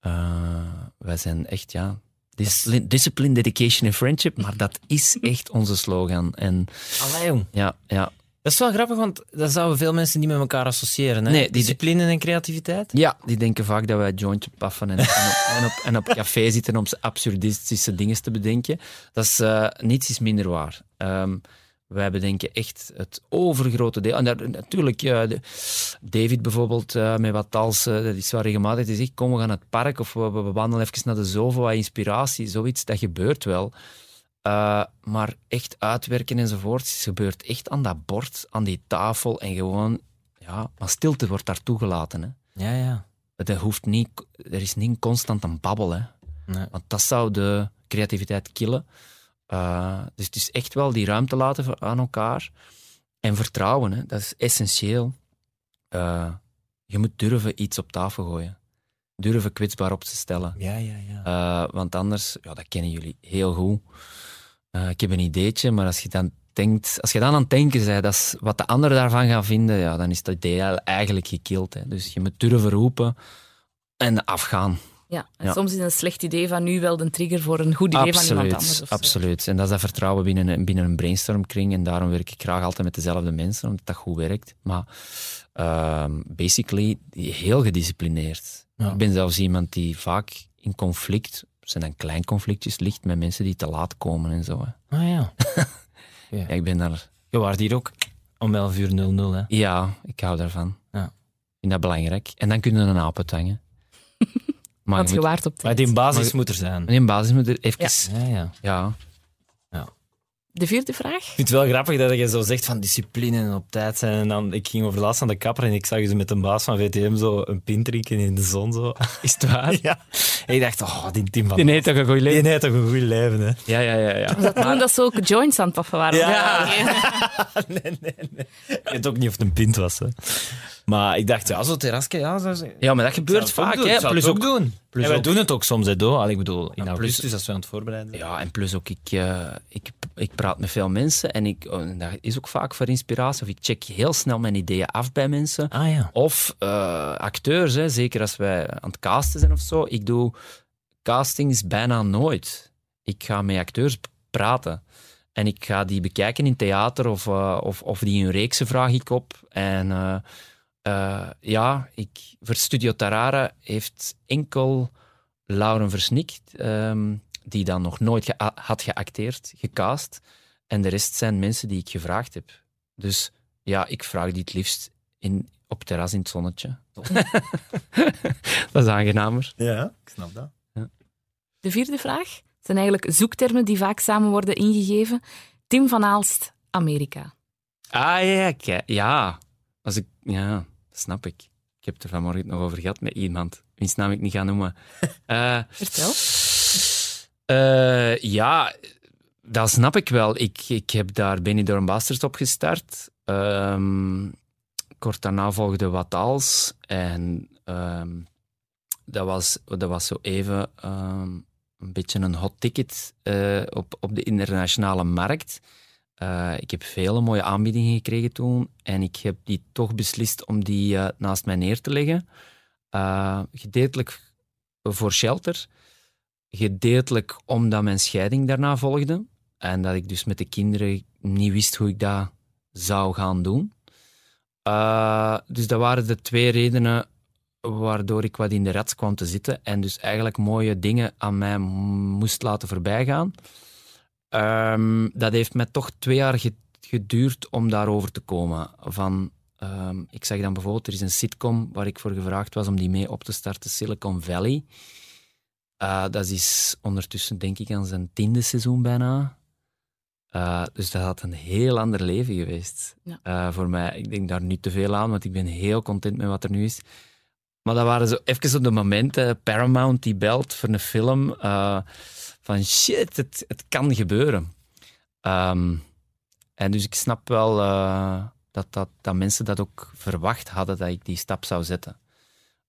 Eh, wij zijn echt, ja... Discipline, discipline, dedication en friendship, maar dat is echt onze slogan. En Allee, jong. ja, ja, Dat is wel grappig, want dat zouden veel mensen niet met elkaar associëren. Hè? Nee, Discipline en creativiteit. Ja, die denken vaak dat wij jointje paffen en, en, op, en, op, en op café zitten om absurdistische dingen te bedenken. Dat is, eh, niets is minder waar. Ehm, wij bedenken echt het overgrote deel. En daar, natuurlijk, eh, David bijvoorbeeld, eh, met wat als, dat is wel regelmatig, die zegt, kom, we gaan naar het park of we, we wandelen even naar de Zovo, wat inspiratie, zoiets, dat gebeurt wel. Eh, maar echt uitwerken enzovoort, gebeurt echt aan dat bord, aan die tafel en gewoon, ja, maar stilte wordt daar toegelaten, hè. Ja, ja. Het hoeft niet, er is niet constant een babbel, hè. Nee. want dat zou de creativiteit killen. Eh, dus het is echt wel die ruimte laten voor- aan elkaar. En vertrouwen, hè. dat is essentieel. Eh, je moet durven iets op tafel gooien. Durven kwetsbaar op te stellen. Ja, ja, ja. Want anders, ja, dat kennen jullie heel goed. Eh, ik heb een ideetje, maar als je dan denkt, als je dan aan het denken bent, dat is wat de anderen daarvan gaan vinden, ja, dan is dat idee eigenlijk gekild. Hè. Dus je moet durven roepen en afgaan. Ja, en Ja. soms is een slecht idee van nu wel de trigger voor een goed idee van iemand anders. Absoluut. En dat is dat vertrouwen binnen een, binnen een brainstormkring. En daarom werk ik graag altijd met dezelfde mensen, omdat dat goed werkt. Maar ehm, basically heel gedisciplineerd. Ja. Ik ben zelfs iemand die vaak in conflict, zijn dan klein conflictjes, ligt met mensen die te laat komen en zo. hè. Ah ja. Ja, ik ben daar... Je waart hier ook om 11 uur 00, hè? Ja, ik hou daarvan. Ja. Ik vind dat belangrijk. En dan kunnen we een aap uithangen. Maar Want je moet, waart op Maar die basis Maar- moet er zijn. in basis moet er even... Ja, ja. Ja. De vierde vraag? Ik vind het wel grappig dat je zo zegt van discipline en op tijd zijn. En dan, ik ging over laatst aan de kapper en ik zag ze met een baas van VTM zo een pint drinken in de zon. Zo. Is het waar? Ja. En ik dacht, oh, die Tim van Die heeft toch een goed Die leven? heeft toch een goed leven, hè? Ja, ja, ja. ja. Dat toen dat ze ook joints aan het paffen waren. Ja. Nee, nee, nee. Ik weet ook niet of het een pint was, hè. Maar ik dacht, ja, zo'n terrasje, ja. Zo, zo. Ja, maar dat gebeurt vaak. Hè. Plus ook, doen. plus en wij ook- doen het ook soms, hè. Allee, Ik bedoel, in plus- augustus, als we aan het voorbereiden zijn. Ja, en plus ook, ik, eh, ik, ik praat met veel mensen en ik, oh, en dat is ook vaak voor inspiratie. Of ik check heel snel mijn ideeën af bij mensen. Ah ja. Of eh, acteurs, hè, zeker als wij aan het casten zijn of zo. Ik doe castings bijna nooit. Ik ga met acteurs praten. En ik ga die bekijken in theater of, eh, of, of die in reeksen vraag ik op. En eh, ja, ik, voor Studio Tarara heeft enkel Lauren Versnik, ehm, die dan nog nooit had geacteerd, gecast. En de rest zijn mensen die ik gevraagd heb. Dus ja, ik vraag die het liefst in, op terras in het zonnetje. dat is aangenamer. Ja, ik snap dat. De vierde vraag zijn eigenlijk zoektermen die vaak samen worden ingegeven. Tim van Aalst, Amerika. Ah ja, kijk, ja. Als ik, ja, snap ik. Ik heb het er vanmorgen nog over gehad met iemand, wiens naam ik niet ga noemen. Eh, Vertel. eh, ja, dat snap ik wel. Ik, ik heb daar Benidorm Bastards op gestart. Ehm, kort daarna volgde Wat Als. En ehm, dat, was, dat was zo even ehm, een beetje een hot ticket eh, op, op de internationale markt. Eh, ik heb vele mooie aanbiedingen gekregen toen. En ik heb die toch beslist om die eh, naast mij neer te leggen. Eh, gedeeltelijk voor shelter. Gedeeltelijk omdat mijn scheiding daarna volgde. En dat ik dus met de kinderen niet wist hoe ik dat zou gaan doen. Dus dat waren de twee redenen waardoor ik wat in de rats kwam te zitten. En dus eigenlijk mooie dingen aan mij moest laten voorbijgaan. Ehm, dat heeft mij toch twee jaar ge- geduurd om daarover te komen. Van, ehm, ik zeg dan bijvoorbeeld, er is een sitcom waar ik voor gevraagd was om die mee op te starten, Silicon Valley. Eh, dat is ondertussen denk ik aan zijn tiende seizoen bijna. Eh, dus dat had een heel ander leven geweest Ja. eh, voor mij. Ik denk daar niet te veel aan, want ik ben heel content met wat er nu is. Maar dat waren zo even op de momenten, Paramount die belt voor een film, van shit, het, het kan gebeuren. Ehm, en dus ik snap wel eh, dat, dat, dat mensen dat ook verwacht hadden, dat ik die stap zou zetten.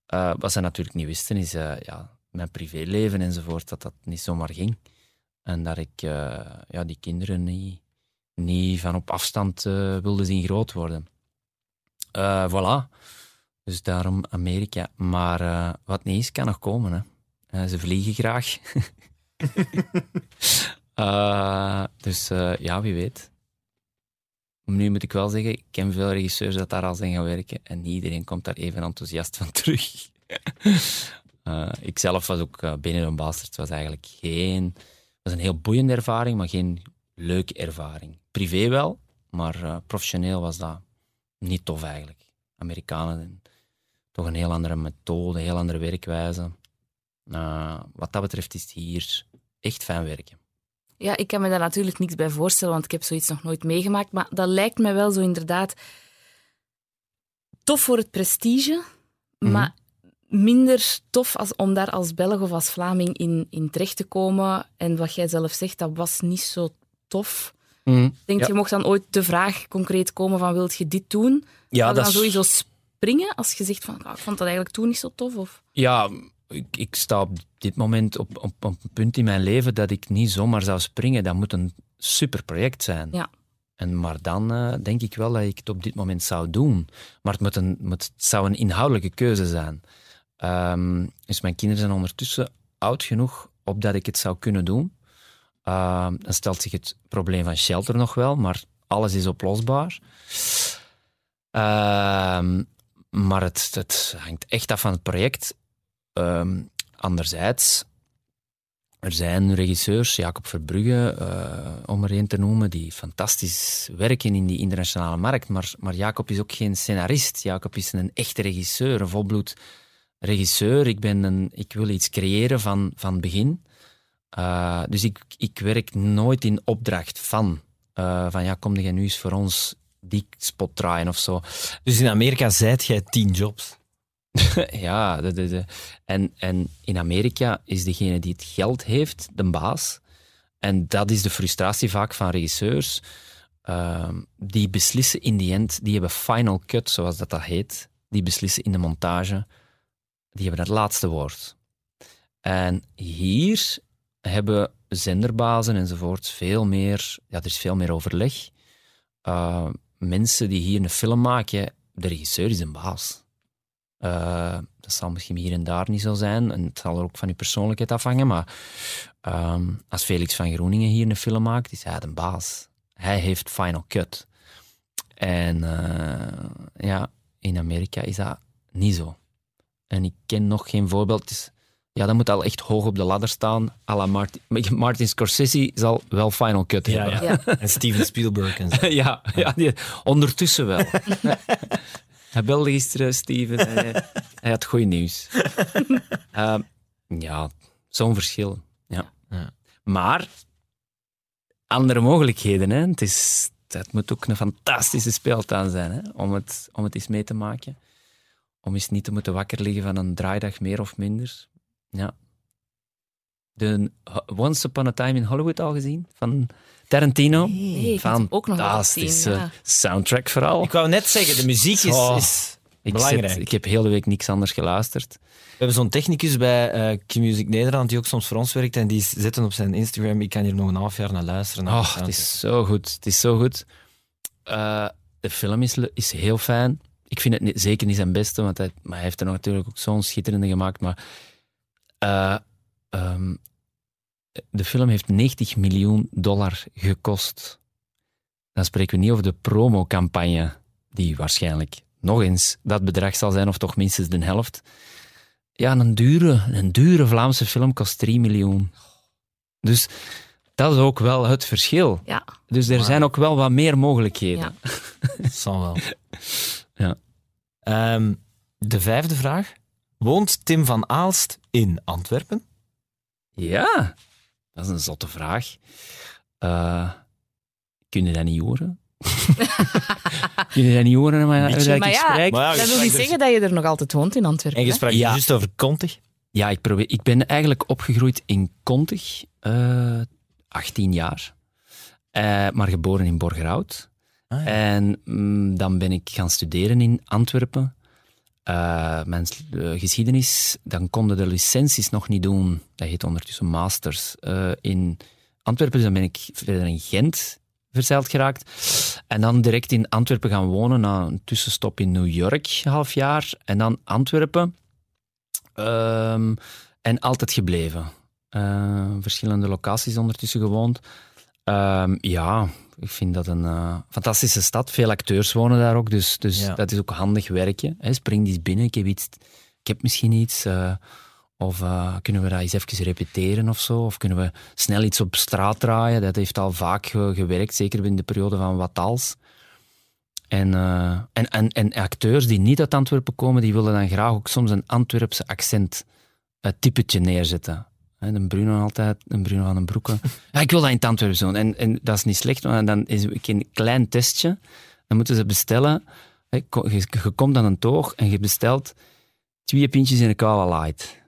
Eh, wat ze natuurlijk niet wisten, is eh, ja, mijn privéleven enzovoort, dat dat niet zomaar ging. En dat ik ja, die kinderen niet, niet van op afstand wilde zien groot worden. Voilà. Dus daarom Amerika. Maar wat niet is, kan nog komen. Hè. Ze vliegen graag. Eh, dus eh, ja, wie weet. Nu moet ik wel zeggen, ik ken veel regisseurs dat daar al zijn gaan werken en niet iedereen komt daar even enthousiast van terug. Eh, ik zelf was ook uh, binnen een bastard. Was eigenlijk geen... Was een heel boeiende ervaring, maar geen leuke ervaring. Privé wel, maar uh, professioneel was dat niet tof eigenlijk. Amerikanen toch een heel andere methode, een heel andere werkwijze. Uh, wat dat betreft is het hier echt fijn werken. Ja, ik kan me daar natuurlijk niks bij voorstellen, want ik heb zoiets nog nooit meegemaakt. Maar dat lijkt me wel zo inderdaad tof voor het prestige, mm -hmm. maar minder tof als, om daar als Belg of als Vlaming in, in terecht te komen. En wat jij zelf zegt, dat was niet zo tof. Mm, ik denk, ja. je mocht dan ooit de vraag concreet komen van, wilt je dit doen? Ja, dat dan is... sowieso springen als je zegt van, oh, ik vond dat eigenlijk toen niet zo tof? Of? Ja, ik, ik sta op dit moment op, op, op een punt in mijn leven dat ik niet zomaar zou springen. Dat moet een super project zijn. Ja. En, maar dan uh, denk ik wel dat ik het op dit moment zou doen. Maar het, moet een, het zou een inhoudelijke keuze zijn. Ehm, dus mijn kinderen zijn ondertussen oud genoeg op dat ik het zou kunnen doen. Ehm, dan stelt zich het probleem van shelter nog wel, maar alles is oplosbaar. Ehm, maar het, het hangt echt af van het project. Ehm, anderzijds, er zijn regisseurs, Jacob Verbrugge, eh, om er een te noemen, die fantastisch werken in die internationale markt. Maar, maar Jacob is ook geen scenarist. Jacob is een echte regisseur, een volbloed regisseur. Ik, ben een, ik wil iets creëren van, van begin. Uh, dus ik, ik werk nooit in opdracht van. Uh, van ja, kom jij nu eens voor ons die spot draaien of zo. Dus in Amerika zijt jij tien jobs? ja, de, de, de. En, en in Amerika is degene die het geld heeft de baas. En dat is de frustratie vaak van regisseurs. Uh, die beslissen in die end, die hebben final cut, zoals dat, dat heet. Die beslissen in de montage. Die hebben het laatste woord. En hier hebben zenderbazen enzovoort veel meer, ja, er is veel meer overleg. Uh, mensen die hier een film maken, de regisseur is een baas. Uh, dat zal misschien hier en daar niet zo zijn. En het zal er ook van je persoonlijkheid afhangen. Maar um, als Felix van Groeningen hier een film maakt, is hij de baas. Hij heeft final cut. En uh, ja, in Amerika is dat niet zo. En ik ken nog geen voorbeeld. Ja, dat moet al echt hoog op de ladder staan. à la Martin, Martin Scorsese zal wel Final Cut Ja, hebben. ja. En Steven Spielberg en zo. ja, ja die, ondertussen wel. Hij belde gisteren, Steven. Hij, hij had goed nieuws. Ehm, ja, zo'n verschil. Ja. Ja. Maar andere mogelijkheden. Hè. Het, is, het moet ook een fantastische speeltuin zijn hè, om, het, om het eens mee te maken. Om eens niet te moeten wakker liggen van een draaidag meer of minder. Ja. De Once Upon a Time in Hollywood al gezien? Van Tarantino? Nee, ook nog. Fantastische Ja. soundtrack vooral. Ik wou net zeggen, de muziek is, is Ik, belangrijk. zit- ik heb heel de week niks anders geluisterd. We hebben zo'n technicus bij eh Q-Music Nederland die ook soms voor ons werkt en die zetten op zijn Instagram, ik kan hier nog een half jaar naar luisteren. naar Oh, het is zo goed. Het is zo goed. Eh, de film is, is heel fijn. Ik vind het niet- zeker niet zijn beste, want hij, maar hij heeft er natuurlijk ook zo'n schitterende gemaakt. Maar eh, ehm, de film heeft 90 miljoen dollar gekost. Dan spreken we niet over de promocampagne, die waarschijnlijk nog eens dat bedrag zal zijn, of toch minstens de helft. Ja, een dure, een dure Vlaamse film kost 3 miljoen. Dus dat is ook wel het verschil. Ja. Dus er zijn ook wel wat meer mogelijkheden. Ja. Zal wel. Ja. Ehm, de vijfde vraag. Woont Tim van Aalst in Antwerpen? Ja, dat is een zotte vraag. Eh kun je dat niet horen? kun je dat niet horen? Maar, Beetje. dat ik Maar ja, spreek? Maar ja, dat wil niet dus- zeggen dat je er nog altijd woont in Antwerpen. En je sprak Ja. juist over Contig. Ja, ik, probeer, ik ben eigenlijk opgegroeid in Kontig, eh 18 jaar. Eh, maar geboren in Borgerhout. Ah, ja. En mm, dan ben ik gaan studeren in Antwerpen. Eh, mijn eh, geschiedenis, dan konden de licenties nog niet doen. Dat heet ondertussen masters. eh, in Antwerpen, dus dan ben ik verder in Gent verzeild geraakt. En dan direct in Antwerpen gaan wonen, na een tussenstop in New York, half jaar. En dan Antwerpen. Ehm, en altijd gebleven. Verschillende locaties ondertussen gewoond. Ehm, ja, ik vind dat een eh, fantastische stad. Veel acteurs wonen daar ook, dus, dus Ja. dat is ook handig werken. Hè. Spring eens binnen, ik heb, iets, ik heb misschien iets. eh, of eh, kunnen we dat eens even repeteren of zo? Of kunnen we snel iets op straat draaien? Dat heeft al vaak ge- gewerkt, zeker in de periode van Watals. En, en, en, en acteurs die niet uit Antwerpen komen, die willen dan graag ook soms een Antwerpse accent typetje neerzetten. Een Bruno altijd, een Bruno van den Broeke. Ja, ik wil dat in het Antwerpen doen. En, en dat is niet slecht, want dan is het een klein testje. Dan moeten ze bestellen. Je, je komt aan een toog en je bestelt twee pintjes in een koude light.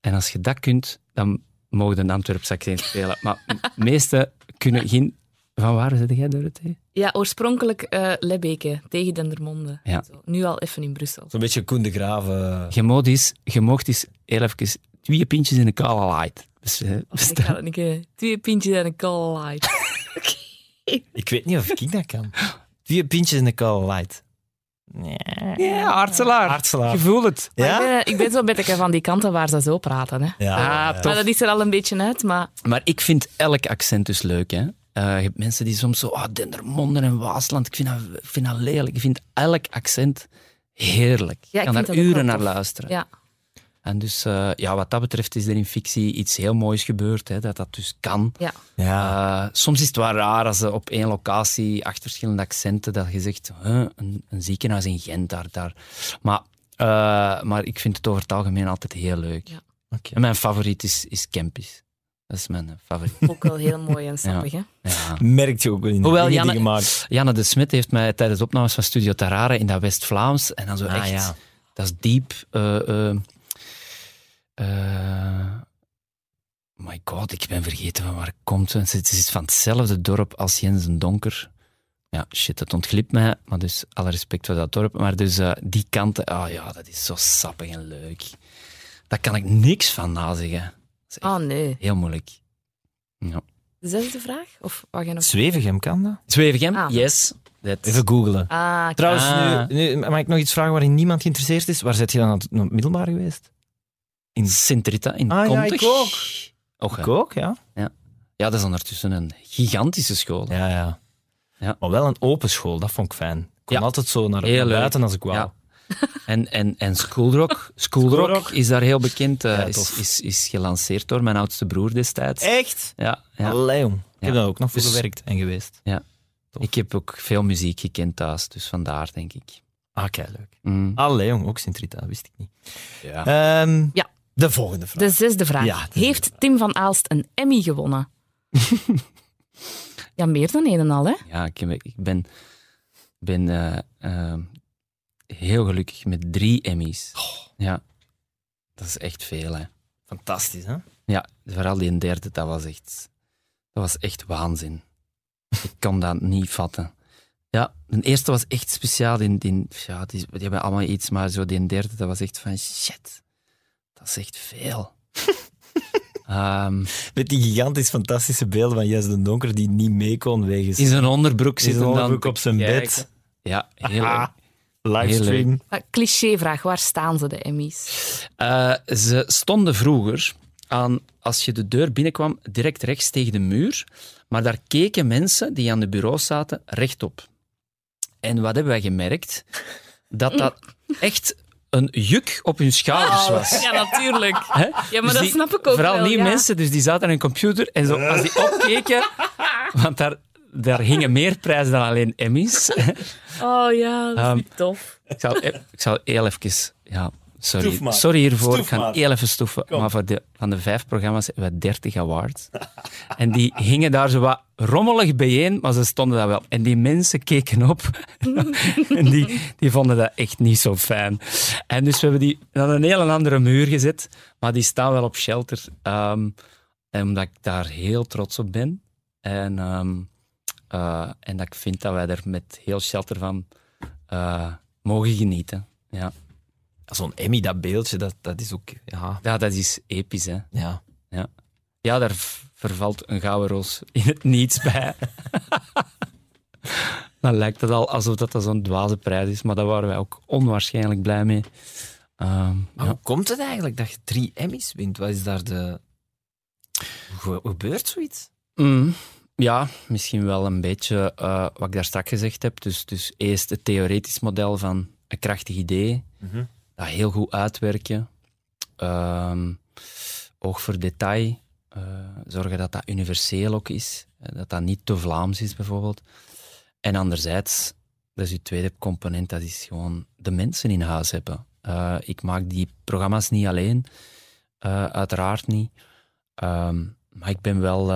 En als je dat kunt, dan mogen een Antwerpse accent spelen. Maar de meeste kunnen geen... Van waar zit jij, Dorothee? Ja, oorspronkelijk eh Lebbeke, tegen Dendermonde. Ja. Zo, nu al even in Brussel. Zo'n beetje Koen de Graven. Je mocht eens, je mocht eens heel even twee pintjes in een koude light. Dus, eh, Ik een. Twee pintjes en een cola light. Ik weet niet of ik dat kan. Vier pintjes in de koude light. Ja, Hartselaar. Hartselaar. Je voelt het. Ja? Ik, ben, ik ben zo'n beetje van die kanten waar ze zo praten. Hè. Ja. Ah. Maar dat is er al een beetje uit, maar Maar ik vind elk accent dus leuk. Hè? Eh, je hebt mensen die soms zo, ah, Dendermonde en Waasland, ik vind, dat, ik vind dat lelijk. Ik vind elk accent heerlijk. Ja, ik kan daar uren naar tof. luisteren. ja. En dus, eh, ja, wat dat betreft is er in fictie iets heel moois gebeurd, hè, dat dat dus kan. ja. Ja. Eh, soms is het wel raar als ze op één locatie acht verschillende accenten, dat je zegt, huh, een, een ziekenhuis in Gent, daar, daar. Maar, eh, maar ik vind het over het algemeen altijd heel leuk. Ja. Oké. En mijn favoriet is, is Kempis. Dat is mijn favoriet. Ook wel heel mooi en sappig. Hè? Ja. Merkt je ook wel in de Hoewel, die Janne- gemaakt. Janne de Smet heeft mij tijdens de opnames van Studio Tarare in dat West-Vlaams, en dan zo Ah, echt, ja. dat is diep. Eh, my god, ik ben vergeten van waar het komt. Het is van hetzelfde dorp als Jens en Donker. Ja, shit, dat ontglipt mij, maar dus alle respect voor dat dorp. Maar dus eh, die kanten, ah ja, dat is zo sappig en leuk. Daar kan ik niks van nazeggen. Echt Oh nee. heel moeilijk. Ja. De zesde vraag? Of wat je nog... Zwevigem kan dat? Zwevigem, Ah. yes. Dat, Even googlen. Ah, kijk. Trouwens, Ah. nu, nu mag ik nog iets vragen waarin niemand geïnteresseerd is? Waar zit je dan aan het aan het middelbaar geweest? In Sint-Rita, in Ah, ja, ik ook. Och. Ik ook, ja. Ja, dat is ondertussen een gigantische school. Ja, ja. Ja. Maar wel een open school, dat vond ik fijn. Ik kon Ja. altijd zo naar, Heel naar leuk. buiten als ik wou. Ja. En, en, en Schoolrock, Schoolrock Schoolrock. is daar heel bekend. eh, Ja, is, is, is gelanceerd door mijn oudste broer destijds. Echt? Ja, ja. Allee, jong. Ik heb Ja. daar ook nog voor Dus- gewerkt en geweest. tof. Ik heb ook veel muziek gekend thuis, dus vandaar denk ik. Ah, kei leuk. Mm. Allee, jong. Ook Sint-Rita, wist ik niet. Ja. Ehm, Ja. De volgende vraag. De zesde vraag. Ja, de Heeft Tim van Aalst een Emmy gewonnen? ja, meer dan een en al, hè? Ja, ik, heb- ik ben, ben eh, eh, heel gelukkig met drie Emmys. Ja, dat is echt veel, hè. Fantastisch, hè? Ja, vooral die derde, dat was echt, dat was echt waanzin. Ik kan dat niet vatten. Ja, de eerste was echt speciaal. Die, die, ja, die, die hebben allemaal iets, maar zo die derde, dat was echt van shit. Dat is echt veel. Ehm, Met die gigantisch fantastische beelden van Jes den Donker die niet mee kon wegens in zijn onderbroek zitten dan onderbroek te op zijn kijken. bed. Ja, heel Ah, leuk. livestream. Ah, Clichévraag, waar staan ze, de Emmys? Eh, ze stonden vroeger aan, als je de deur binnenkwam, direct rechts tegen de muur. Maar daar keken mensen die aan de bureau zaten rechtop. En wat hebben wij gemerkt? Dat dat echt een juk op hun schouders was. Ja, natuurlijk. Hè? Ja, maar Dus dat die- snap ik ook Vooral wel, die ja. mensen, dus die zaten aan hun computer en zo, als die opkeken, want daar, daar hingen meer prijzen dan alleen Emmys. Oh ja, dat is Ehm, niet tof. Ik zal, ik zal heel even... Ja, sorry. Sorry hiervoor. Ik ga heel even stoeven. Kom. Maar voor de, van de vijf programma's hebben we 30 awards. en die hingen daar zo wat rommelig bijeen, maar ze stonden daar wel. En die mensen keken op en die, die vonden dat echt niet zo fijn. En dus we hebben die aan een heel andere muur gezet, maar die staan wel op shelter. ehm, omdat ik daar heel trots op ben. En, ehm, eh, en dat ik vind dat wij er met heel shelter van eh, mogen genieten. Ja. Zo'n Emmy, dat beeldje, dat, dat is ook... Ja, ja, dat is episch, hè. ja. Ja, daar v- vervalt een gouden roos in het niets bij. Dan lijkt het al alsof dat, dat zo'n dwaze prijs is, maar daar waren wij ook onwaarschijnlijk blij mee. Ehm, Maar ja. hoe komt het eigenlijk dat je drie Emmys wint? Wat is daar de... Hoe gebeurt zoiets? Mm, ja, misschien wel een beetje eh, wat ik daar straks gezegd heb. Dus, dus eerst het theoretisch model van een krachtig idee, dat heel goed uitwerken, Ehm, oog voor detail, eh, zorgen dat dat universeel ook is, eh, dat dat niet te Vlaams is bijvoorbeeld. En anderzijds, dat is uw tweede component, dat is gewoon de mensen in huis hebben. Eh, ik maak die programma's niet alleen, uiteraard niet. Ehm, maar ik ben wel,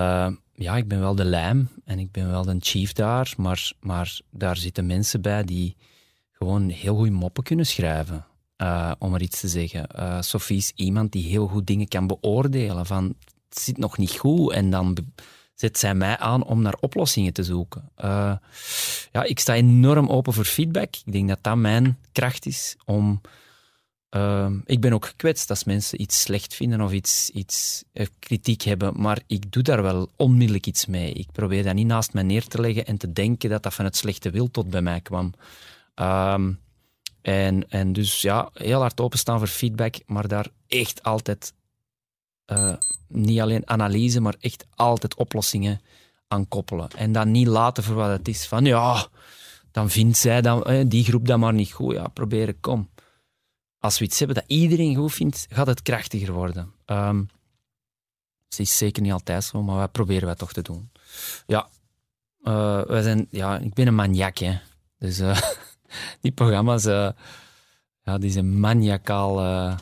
ja, ik ben wel de lijm en ik ben wel de chief daar, maar, maar daar zitten mensen bij die gewoon heel goed moppen kunnen schrijven. Eh, om er iets te zeggen. Eh, Sophie is iemand die heel goed dingen kan beoordelen. Van, het zit nog niet goed. En dan zet zij mij aan om naar oplossingen te zoeken. Eh, ja, ik sta enorm open voor feedback. Ik denk dat dat mijn kracht is om... Ik ben ook gekwetst als mensen iets slecht vinden of iets, iets kritiek hebben, maar ik doe daar wel onmiddellijk iets mee. Ik probeer dat niet naast mij neer te leggen en te denken dat dat van het slechte wil tot bij mij kwam. Ehm, En, en dus ja, heel hard openstaan voor feedback, maar daar echt altijd eh, niet alleen analyse, maar echt altijd oplossingen aan koppelen. En dan niet laten voor wat het is. Van ja, dan vindt zij dan, eh, die groep dat maar niet goed. Ja, proberen, kom. Als we iets hebben dat iedereen goed vindt, gaat het krachtiger worden. Um, het is zeker niet altijd zo, maar wij proberen wij toch te doen. Ja, uh, wij zijn, ja ik ben een maniak, hè. Dus die programma's uh, ja, die zijn maniacaal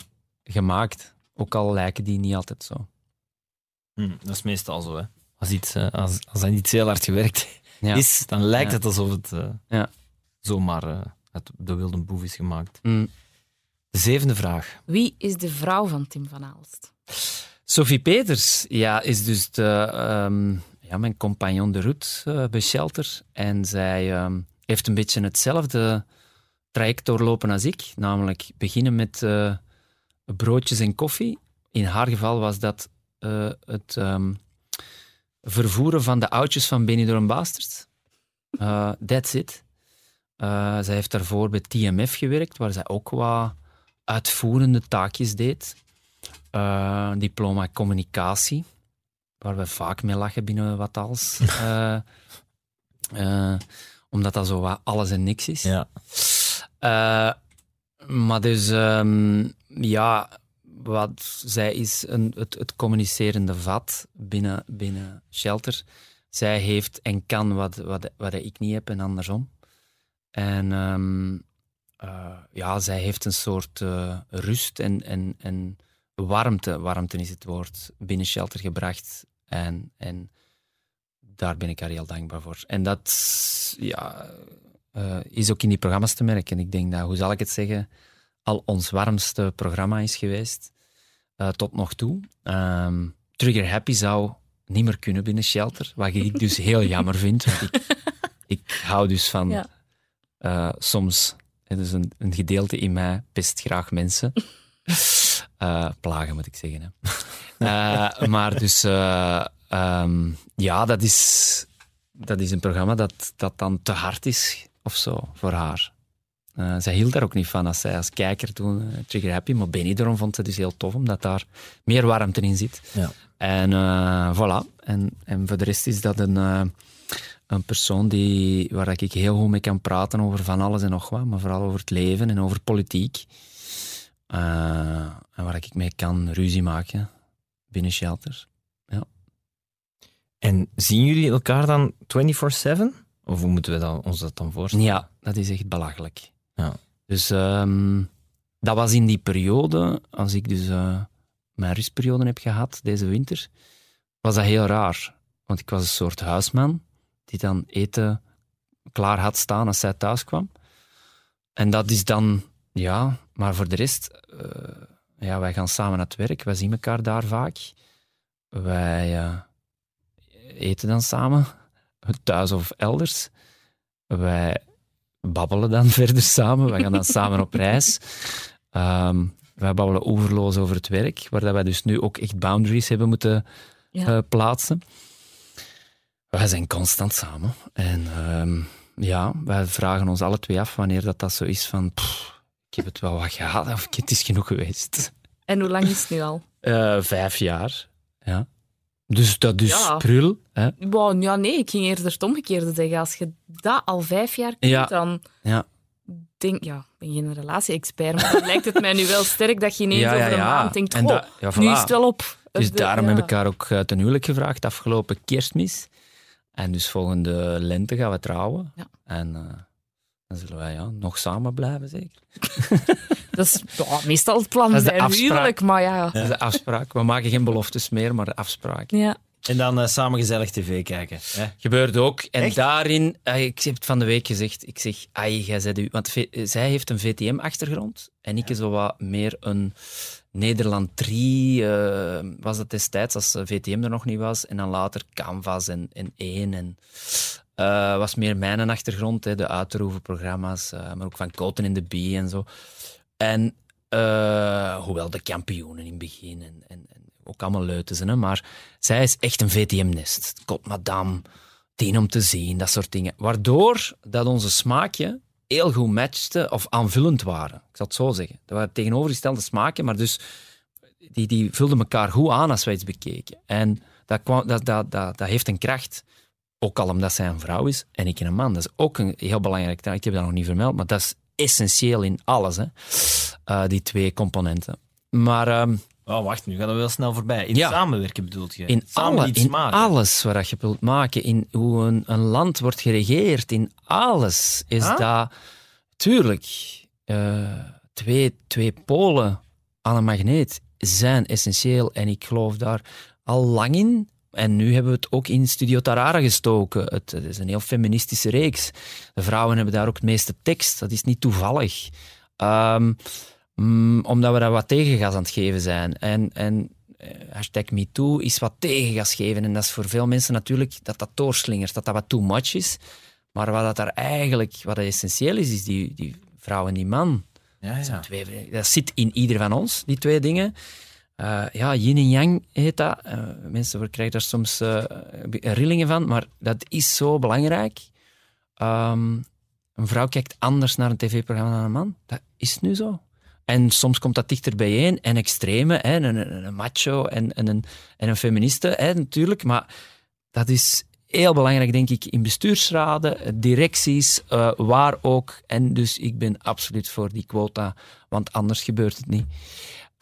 gemaakt. Ook al lijken die niet altijd zo. Hm, dat is meestal zo, hè. Als, iets, als, als er iets heel hard gewerkt ja. is, dan lijkt het alsof het ja. zomaar het, de wilde boef is gemaakt. Hm. De zevende vraag. Wie is de vrouw van Tim van Aalst? Sophie Peters ja, is dus de, um, ja, mijn compagnon de route uh, bij Shelter. En zij um, heeft een beetje hetzelfde traject doorlopen als ik. Namelijk beginnen met uh, broodjes en koffie. In haar geval was dat uh, het um, vervoeren van de oudjes van Benidorm Bastard. that's it. zij heeft daarvoor bij TMF gewerkt, waar zij ook wat uitvoerende taakjes deed. Uh, diploma communicatie, waar we vaak mee lachen binnen wat als. Omdat dat zo wat alles en niks is. Ja. maar dus, um, ja, wat zij is een, het, het communicerende vat binnen, binnen Shelter. Zij heeft en kan wat, wat, wat ik niet heb en andersom. En um, ja, zij heeft een soort rust en, en, en warmte, warmte is het woord, binnen Shelter gebracht. En, en daar ben ik haar heel dankbaar voor. En dat ja, uh, is ook in die programma's te merken. Ik denk dat, hoe zal ik het zeggen, al ons warmste programma is geweest uh, tot nog toe. Um, Trigger Happy zou niet meer kunnen binnen Shelter, wat ik dus heel jammer vind. Want ik, ik hou dus van ja. uh, soms, dus een, een gedeelte in mij best graag mensen. Plagen, moet ik zeggen. Hè. maar dus, um, ja, dat is, dat is een programma dat, dat dan te hard is of zo voor haar. zij hield daar ook niet van als zij als kijker toen Trigger Happy, maar Benny vond ze dus heel tof, omdat daar meer warmte in zit. Ja. En voilà. En, en voor de rest is dat een, een persoon die, waar ik heel goed mee kan praten over van alles en nog wat, maar vooral over het leven en over politiek. Uh, en waar ik mee kan ruzie maken binnen shelters. En zien jullie elkaar dan 24-7? Of hoe moeten we dan, ons dat dan voorstellen? Ja, dat is echt belachelijk. Ja. Dus um, dat was in die periode, als ik dus uh, mijn rustperiode heb gehad, deze winter, was dat heel raar. Want ik was een soort huisman die dan eten klaar had staan als zij thuis kwam. En dat is dan ja, maar voor de rest, uh, ja, wij gaan samen naar het werk. Wij zien elkaar daar vaak. Wij uh, eten dan samen, thuis of elders. Wij babbelen dan verder samen. Wij gaan dan samen op reis. Um, wij babbelen overloos over het werk, waar dat wij dus nu ook echt boundaries hebben moeten ja. uh, plaatsen. Wij zijn constant samen. En um, ja, wij vragen ons alle twee af wanneer dat, dat zo is van... Pff, ik heb het wel wat gehad, of het is genoeg geweest. En hoe lang is het nu al? Uh, vijf jaar, ja. Dus dat is ja. prul. Hè? Wow, ja, nee, ik ging eerder het omgekeerde zeggen. Als je dat al vijf jaar kunt, ja. dan ja. denk ja, ik ben geen relatie-expert, maar dan lijkt het mij nu wel sterk dat je ineens over een maand denkt, oh, voilà. nu is het wel op. Dus de, daarom heb ik haar ook eh, ten huwelijk gevraagd, afgelopen kerstmis. En dus volgende lente gaan we trouwen. En... Uh, dan zullen wij ja, nog samen blijven, zeker. Dat is meestal het plan bij een huwelijk, maar ja. Dat is de afspraak. We maken geen beloftes meer, maar de afspraak. Ja. En dan uh, samen gezellig tv kijken. Hè? Gebeurt ook. En Echt? daarin, uh, ik heb het van de week gezegd, ik zeg, ai, jij zei u, want zij heeft een VTM-achtergrond en ik ja. zo wat meer een Nederland 3, uh, was dat destijds als VTM er nog niet was, en dan later Canvas en, en 1 en uh, was meer mijn achtergrond, hè, de uitroevenprogramma's, uh, maar ook van Koten in de B en zo. En uh, hoewel de kampioenen in het begin en, en, ook allemaal leuten zijn, maar zij is echt een VTM-nest. Kot madame, tien om te zien, dat soort dingen. Waardoor dat onze smaakje heel goed matchten of aanvullend waren. Ik zal het zo zeggen. Dat waren tegenovergestelde smaken, maar dus die, die vulden elkaar goed aan als wij iets bekeken. En dat, kwam, dat, dat, dat, dat heeft een kracht. Ook al omdat zij een vrouw is en ik een man. Dat is ook een heel belangrijk. Ik heb dat nog niet vermeld, maar dat is essentieel in alles. Hè. Uh, die twee componenten. Maar um, Oh, wacht, nu gaat het wel snel voorbij. In Ja. samenwerken bedoelt je? in, Samen alle, iets in maken. alles wat je wilt maken, in hoe een, een land wordt geregeerd, in alles is Ah? dat... Tuurlijk, eh, twee, twee polen aan een magneet zijn essentieel en ik geloof daar al lang in. En nu hebben we het ook in Studio Tarara gestoken. Het, het is een heel feministische reeks. De vrouwen hebben daar ook het meeste tekst. Dat is niet toevallig. Ehm, mm, omdat we daar wat tegengas aan het geven zijn. En, en eh, hashtag MeToo is wat tegengas geven. En dat is voor veel mensen natuurlijk dat dat doorslingert, dat dat wat too much is. Maar wat dat daar eigenlijk, wat essentieel is, is die, die vrouw en die man. Ja, ja. Twee, dat zit in ieder van ons, die twee dingen. Eh, ja, yin en yang heet dat. Eh, mensen krijgen daar soms eh, rillingen van, maar dat is zo belangrijk. Ehm, een vrouw kijkt anders naar een tv-programma dan een man. Dat is nu zo. En soms komt dat dichter bijeen. En extreme, hè, een, een, macho en, en, een, en een feministe, hè, natuurlijk. Maar dat is heel belangrijk, denk ik, in bestuursraden, directies, waar ook. En dus ik ben absoluut voor die quota, want anders gebeurt het niet.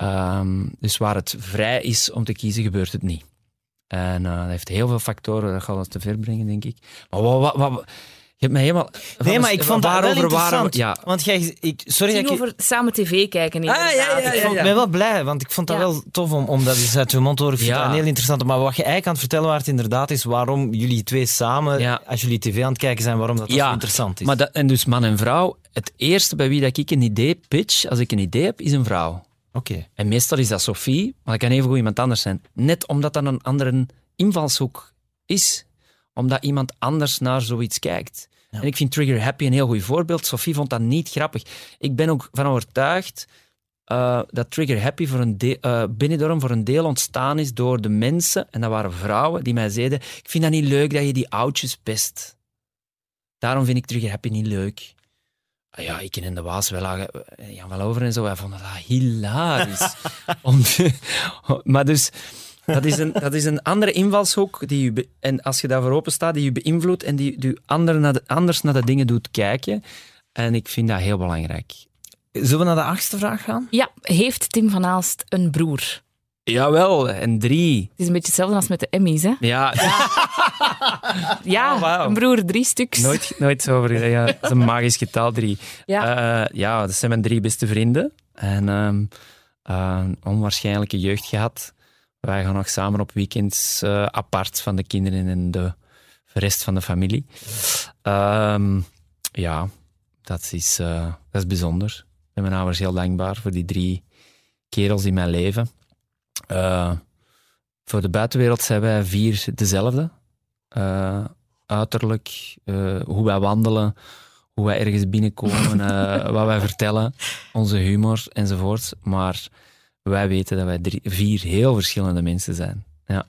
Ehm, dus waar het vrij is om te kiezen, gebeurt het niet. En eh, dat heeft heel veel factoren, dat gaat ons te ver brengen, denk ik. Maar wat, wat, wat- je hebt mij helemaal... Nee, maar ik vond dat wel interessant. Ja, Want jij, ik, sorry Het dat ging ik... over samen tv kijken. Ah, ja, ja, Ik vond, ben wel blij, want ik vond dat Ja. wel tof om, om dat eens uit je mond te horen. Ik vind Ja. dat een heel interessant. Maar wat je eigenlijk aan het vertellen waart inderdaad is waarom jullie twee samen, Ja. als jullie tv aan het kijken zijn, waarom dat, dat Ja, zo interessant is. Maar dat, en dus man en vrouw, het eerste bij wie dat ik een idee pitch, als ik een idee heb, is een vrouw. Oké. En meestal is dat Sophie, maar dat kan even goed iemand anders zijn. Net omdat dat een andere invalshoek is. Omdat iemand anders naar zoiets kijkt. En ik vind Trigger Happy een heel goed voorbeeld. Sophie vond dat niet grappig. Ik ben ook van overtuigd eh, dat Trigger Happy voor een de- eh, Benidorm voor een deel ontstaan is door de mensen, en dat waren vrouwen, die mij zeiden ik vind dat niet leuk dat je die oudjes pest. Daarom vind ik Trigger Happy niet leuk. Ah ja, ik en de Waas, wel lagen, eh, Jan wel over en zo, wij vonden dat hilarisch. Om te- maar dus, dat is, een, dat is een andere invalshoek, die je be- en als je daarvoor open staat, die je beïnvloedt en die naar de, anders naar de dingen doet kijken. En ik vind dat heel belangrijk. Zullen we naar de achtste vraag gaan? Ja, heeft Tim van Aalst een broer? Jawel, en drie. Het is een beetje hetzelfde als met de Emmys, hè? Ja, Ja, Oh, wauw. een broer, drie stuks. nooit, nooit zo over. Ja, dat is een magisch getal, drie. Ja. Eh, ja, dat zijn mijn drie beste vrienden. En een onwaarschijnlijke jeugd gehad. Wij gaan nog samen op weekends eh, apart van de kinderen en de rest van de familie. Ehm, ja, dat is, dat is bijzonder. Ik ben mijn ouders heel dankbaar voor die drie kerels in mijn leven. Voor de buitenwereld zijn wij vier dezelfde. Eh, uiterlijk, eh, hoe wij wandelen, hoe wij ergens binnenkomen, eh, wat wij vertellen, onze humor enzovoort. Maar wij weten dat wij drie, vier heel verschillende mensen zijn. Ja.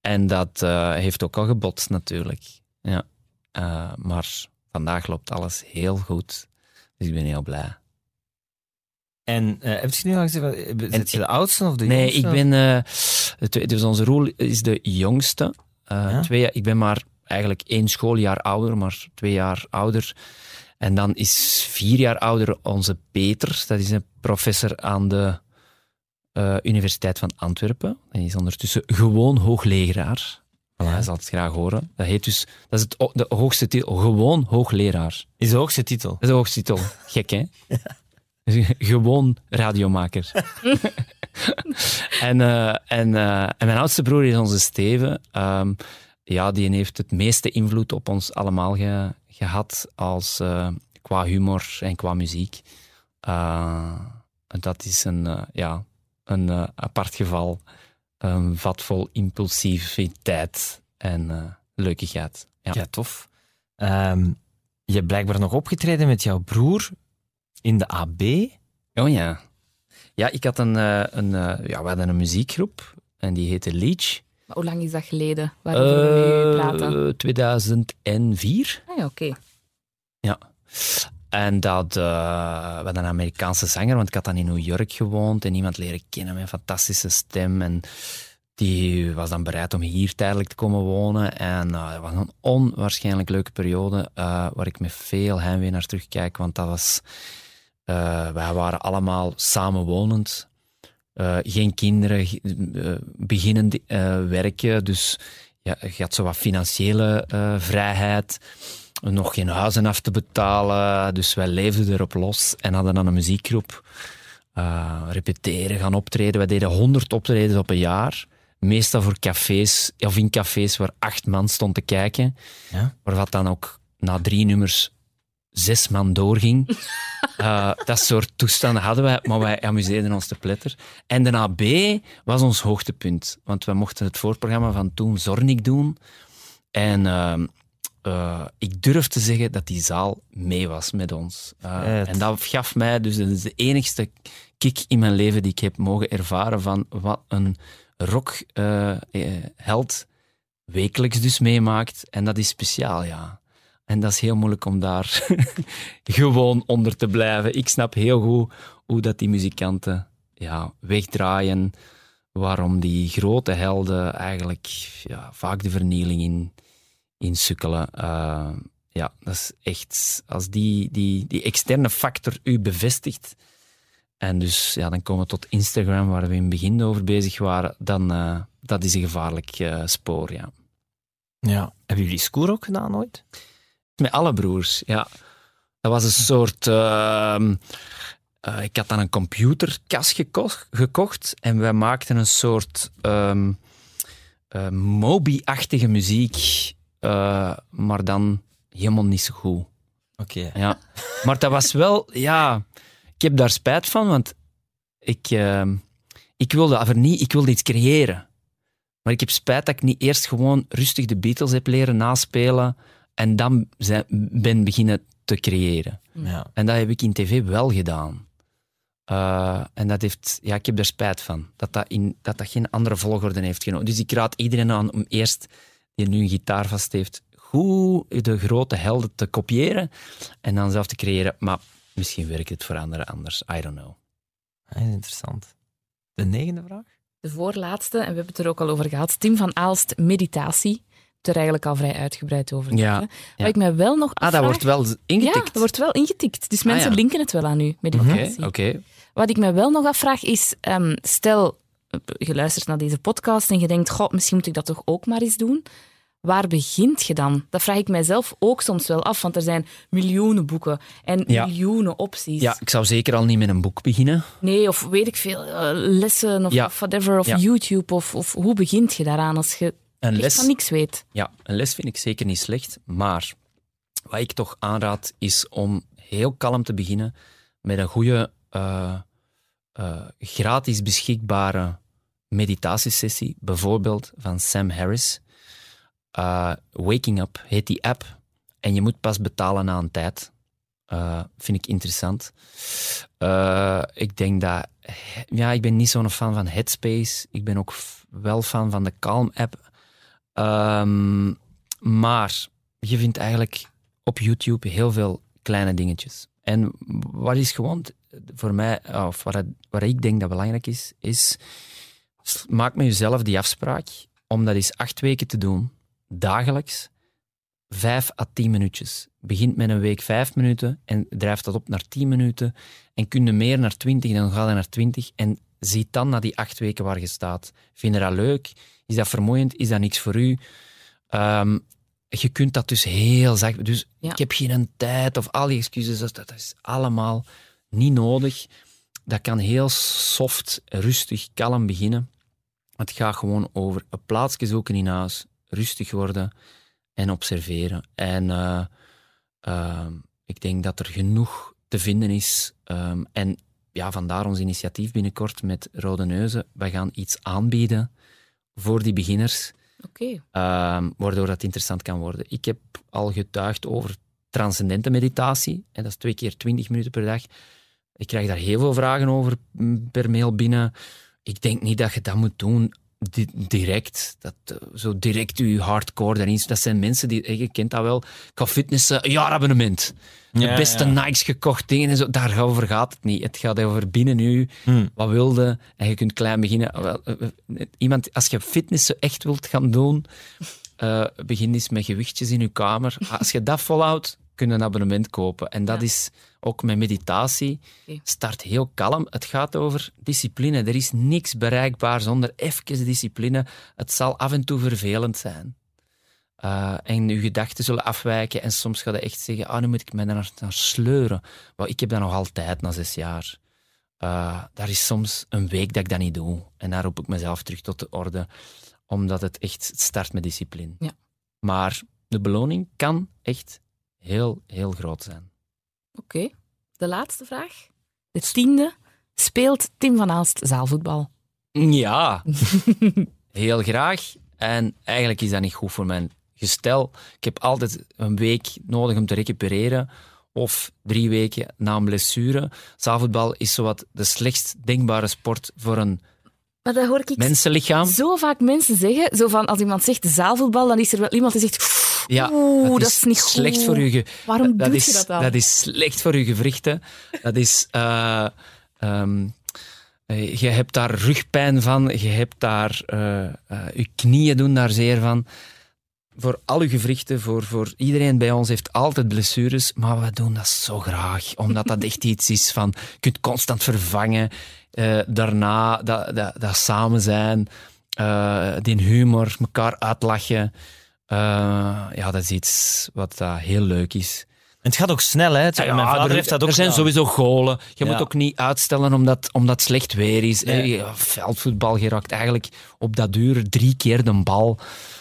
En dat heeft ook al gebotst natuurlijk. Ja. Maar vandaag loopt alles heel goed. Dus ik ben heel blij. En heb je nu al gezegd, zit je de oudste of de Nee, jongste? ik ben... dus onze roel is de jongste. Eh, Ja? twee, ik ben maar eigenlijk één schooljaar ouder, maar twee jaar ouder. En dan is vier jaar ouder onze Peter. Dat is een professor aan de eh, Universiteit van Antwerpen. Hij is ondertussen gewoon hoogleraar. Voilà, hij zal het graag horen. Dat heet dus... Dat is het, de hoogste titel. Gewoon hoogleraar. Is de hoogste titel. Dat is de hoogste titel. Gek, hè? Gewoon radiomaker. en, eh, en, eh, en mijn oudste broer is onze Steven. Ehm, ja, die heeft het meeste invloed op ons allemaal ge- gehad als, eh, qua humor en qua muziek. Eh, dat is een, eh, ja, een eh, apart geval. Een vat vol impulsiviteit en eh leukigheid. Ja. Ja, tof. Ehm, je hebt blijkbaar nog opgetreden met jouw broer in de AB. Oh ja. Ja, ik had een, eh, een, eh, ja, we hadden een muziekgroep en die heette Leech. Maar hoe lang is dat geleden? Waarover we nu praten? Eh 2004. Ah, ja, oké. Ja. En dat, uh, we hadden een Amerikaanse zanger, want ik had dan in New York gewoond en iemand leren kennen met een fantastische stem. En die was dan bereid om hier tijdelijk te komen wonen. En uh, het was een onwaarschijnlijk leuke periode uh, waar ik met veel heimwee naar terugkijk. Want dat was, wij waren allemaal samenwonend. geen kinderen, beginnen werken. Dus ja, je had zo wat financiële vrijheid nog geen huizen af te betalen. Dus wij leefden erop los en hadden dan een muziekgroep. Uh, repeteren, gaan optreden. Wij deden honderd optredens op een jaar. Meestal voor cafés, of in cafés waar acht man stond te kijken. Ja? Waar wat dan ook na drie nummers zes man doorging. uh, dat soort toestanden hadden wij, maar wij amuseerden ons te pletter. En de AB was ons hoogtepunt. Want we mochten het voorprogramma van toen Zornik doen. En uh, uh, ik durf te zeggen dat die zaal mee was met ons. Uh, en dat gaf mij dus de enigste kick in mijn leven die ik heb mogen ervaren van wat een rockheld uh, wekelijks dus meemaakt. En dat is speciaal, ja. En dat is heel moeilijk om daar gewoon onder te blijven. Ik snap heel goed hoe dat die muzikanten ja, wegdraaien. Waarom die grote helden eigenlijk ja, vaak de vernieling in, insukkelen. Uh, ja, dat is echt, als die, die, die externe factor u bevestigt, en dus ja, dan komen we tot Instagram, waar we in het begin over bezig waren, dan uh, dat is een gevaarlijk uh, spoor, ja. Ja. Hebben jullie Scoor ook gedaan ooit? Met alle broers, ja. Dat was een soort... Uh, ik had dan een computerkast gekocht, gekocht en wij maakten een soort um, Moby-achtige muziek uh, maar dan helemaal niet zo goed. Oké. Ja. Maar dat was wel, ja, ik heb daar spijt van, want ik, uh, ik, wilde, niet, ik wilde iets creëren. Maar ik heb spijt dat ik niet eerst gewoon rustig de Beatles heb leren naspelen en dan zijn, ben beginnen te creëren. Ja. En dat heb ik in tv wel gedaan. Uh, en dat heeft, ja, ik heb er spijt van. Dat dat, in, dat dat geen andere volgorde heeft genomen. Dus ik raad iedereen aan om eerst die nu een gitaar vast heeft, goed de grote helden te kopiëren en dan zelf te creëren. Maar misschien werkt het voor anderen anders. I don't know. Dat is interessant. De negende vraag? De voorlaatste, en we hebben het er ook al over gehad. Tim van Aalst, meditatie. Er eigenlijk al vrij uitgebreid over. Ja, Wat ik mij wel nog Ah, dat wordt wel ingetikt? Ja, dat wordt wel ingetikt. Dus mensen ah, linken het wel aan u. Oké, Wat ik mij wel nog afvraag is, um, stel, je luistert naar deze podcast en je denkt, god, misschien moet ik dat toch ook maar eens doen waar begint je dan? Dat vraag ik mijzelf ook soms wel af, want er zijn miljoenen boeken en miljoenen opties. Ja, ik zou zeker al niet met een boek beginnen. Nee, of weet ik veel, uh, lessen of, of, whatever, of YouTube, of, of hoe begint je daaraan als je een les, van niks weet? Ja, een les vind ik zeker niet slecht, maar wat ik toch aanraad is om heel kalm te beginnen met een goede, uh, uh, gratis beschikbare meditatiesessie, bijvoorbeeld van Sam Harris. Uh, Waking Up heet die app. En je moet pas betalen na een tijd. Vind ik interessant. Ik denk dat... Ja, ik ben niet zo'n fan van Headspace. Ik ben ook wel fan van de Calm app. Um, maar je vindt eigenlijk op YouTube heel veel kleine dingetjes. En wat is gewoon voor mij, of wat, wat ik denk dat belangrijk is, is maak met jezelf die afspraak om dat eens acht weken te doen dagelijks vijf à tien minuutjes. Begint met een week vijf minuten en drijft dat op naar tien minuten. En kun je meer naar twintig, dan ga je naar twintig. En ziet dan na die acht weken waar je staat. Vind je dat leuk? Is dat vermoeiend? Is dat niks voor u? Ehm, je kunt dat dus heel zacht... Dus ik heb geen tijd of al die excuses. Dat, dat is allemaal niet nodig. Dat kan heel soft, rustig, kalm beginnen. Het gaat gewoon over een plaatsje zoeken in huis, rustig worden en observeren. En uh, uh, ik denk dat er genoeg te vinden is. Um, en ja, vandaar ons initiatief binnenkort met Rode Neuzen. Wij gaan iets aanbieden voor die beginners. Okay. Um, waardoor dat interessant kan worden. Ik heb al getuigd over transcendente meditatie. En dat is twee keer twintig minuten per dag. Ik krijg daar heel veel vragen over per mail binnen. Ik denk niet dat je dat moet doen direct, dat, eh, zo direct uw hardcore erin. Dat zijn mensen die, eh, je kent dat wel, ik ga fitnessen, een jaarabonnement. De Ja, beste ja. Nikes gekocht dingen en zo. Daarover gaat het niet. Het gaat over binnen u, Hmm. wat wilde. En je kunt klein beginnen. Eh, eh, Iemand, als je fitnessen echt wilt gaan doen, eh, begin eens met gewichtjes in je kamer. Als je dat volhoudt, kun je een abonnement kopen. En dat Ja. is ook met meditatie. Start heel kalm. Het gaat over discipline. Er is niks bereikbaar zonder even discipline. Het zal af en toe vervelend zijn. Uh, en je gedachten zullen afwijken en soms ga je echt zeggen, ah, nu moet ik mij daar naar, naar sleuren. Maar ik heb dat nog altijd na zes jaar. Uh, daar is soms een week dat ik dat niet doe. En daar roep ik mezelf terug tot de orde, omdat het echt start met discipline. Ja. Maar de beloning kan echt heel, heel groot zijn. Oké, de laatste vraag. De tiende. Speelt Tim van Aalst zaalvoetbal? Ja, heel graag. En eigenlijk is dat niet goed voor mijn gestel. Ik heb altijd een week nodig om te recupereren. Of drie weken na een blessure. Zaalvoetbal is zowat de slechtst denkbare sport voor een Maar dat hoor ik mensenlichaam. zo vaak mensen zeggen. Zo van, als iemand zegt zaalvoetbal, dan is er wel iemand die zegt... Ja, Oeh, dat is niet slecht goed. voor je. Waarom dat doe is, je dat dan? Dat is slecht voor je gewrichten. Dat is. eh, ehm, eh, je hebt daar rugpijn van. Je hebt daar. eh, je knieën doen daar zeer van. Voor al uw gewrichten, voor, voor iedereen bij ons heeft altijd blessures, maar we doen dat zo graag, omdat dat echt iets is van, je kunt constant vervangen, daarna dat, dat, dat samen zijn, die humor, elkaar uitlachen, eh, ja, dat is iets wat uh, heel leuk is. En het gaat ook snel, hè? Het- Ja, Mijn vader er, heeft dat ook er zijn gedaan. sowieso golen. Je Ja. moet ook niet uitstellen omdat, omdat het slecht weer is. Nee. Eh, Veldvoetbal geraakt eigenlijk op dat duur drie keer de bal.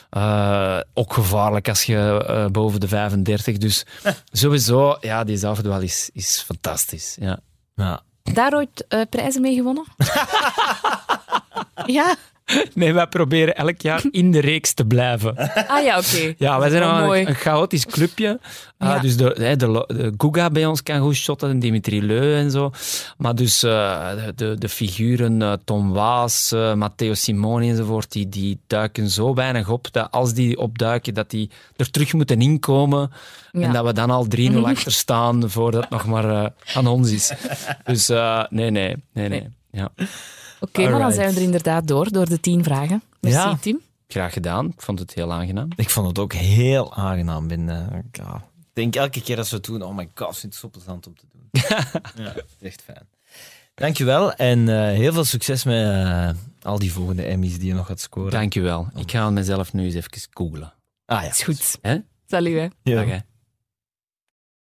Eh, ook gevaarlijk als je eh, boven de 35. Dus sowieso, ja, die zaalvoetbal is, is fantastisch. Ja. Ja. Daar ooit eh, prijzen mee gewonnen? ja? Nee, wij proberen elk jaar in de reeks te blijven. Ah ja, oké. Ja, wij zijn mooi. een, een chaotisch clubje. Ah, Ja. Dus de, de, de, de Guga bij ons kan goed shotten, en Dimitri Leu en zo. Maar dus eh, de, de, de figuren eh, Tom Waas, eh, Matteo Simoni enzovoort, die, die duiken zo weinig op dat als die opduiken, dat die er terug moeten inkomen. Ja. En dat we dan al 3-0 achter staan voordat het nog maar aan ons is. Dus nee, nee, nee, nee. Ja. Oké, maar dan zijn we er inderdaad door, door de tien vragen. Merci, Ja. Tim. Graag gedaan. Ik vond het heel aangenaam. Ik vond het ook heel aangenaam. Ben, ja. Ik denk elke keer als we het doen, oh my god, het zo plezant om te doen. ja, echt fijn. Dankjewel en eh, heel veel succes met eh, al die volgende Emmys die je nog gaat scoren. Dankjewel. Ik ga mezelf nu eens even googlen. Ah ja. Is goed. Hè? Salut, hè. Ja. Dag, hè.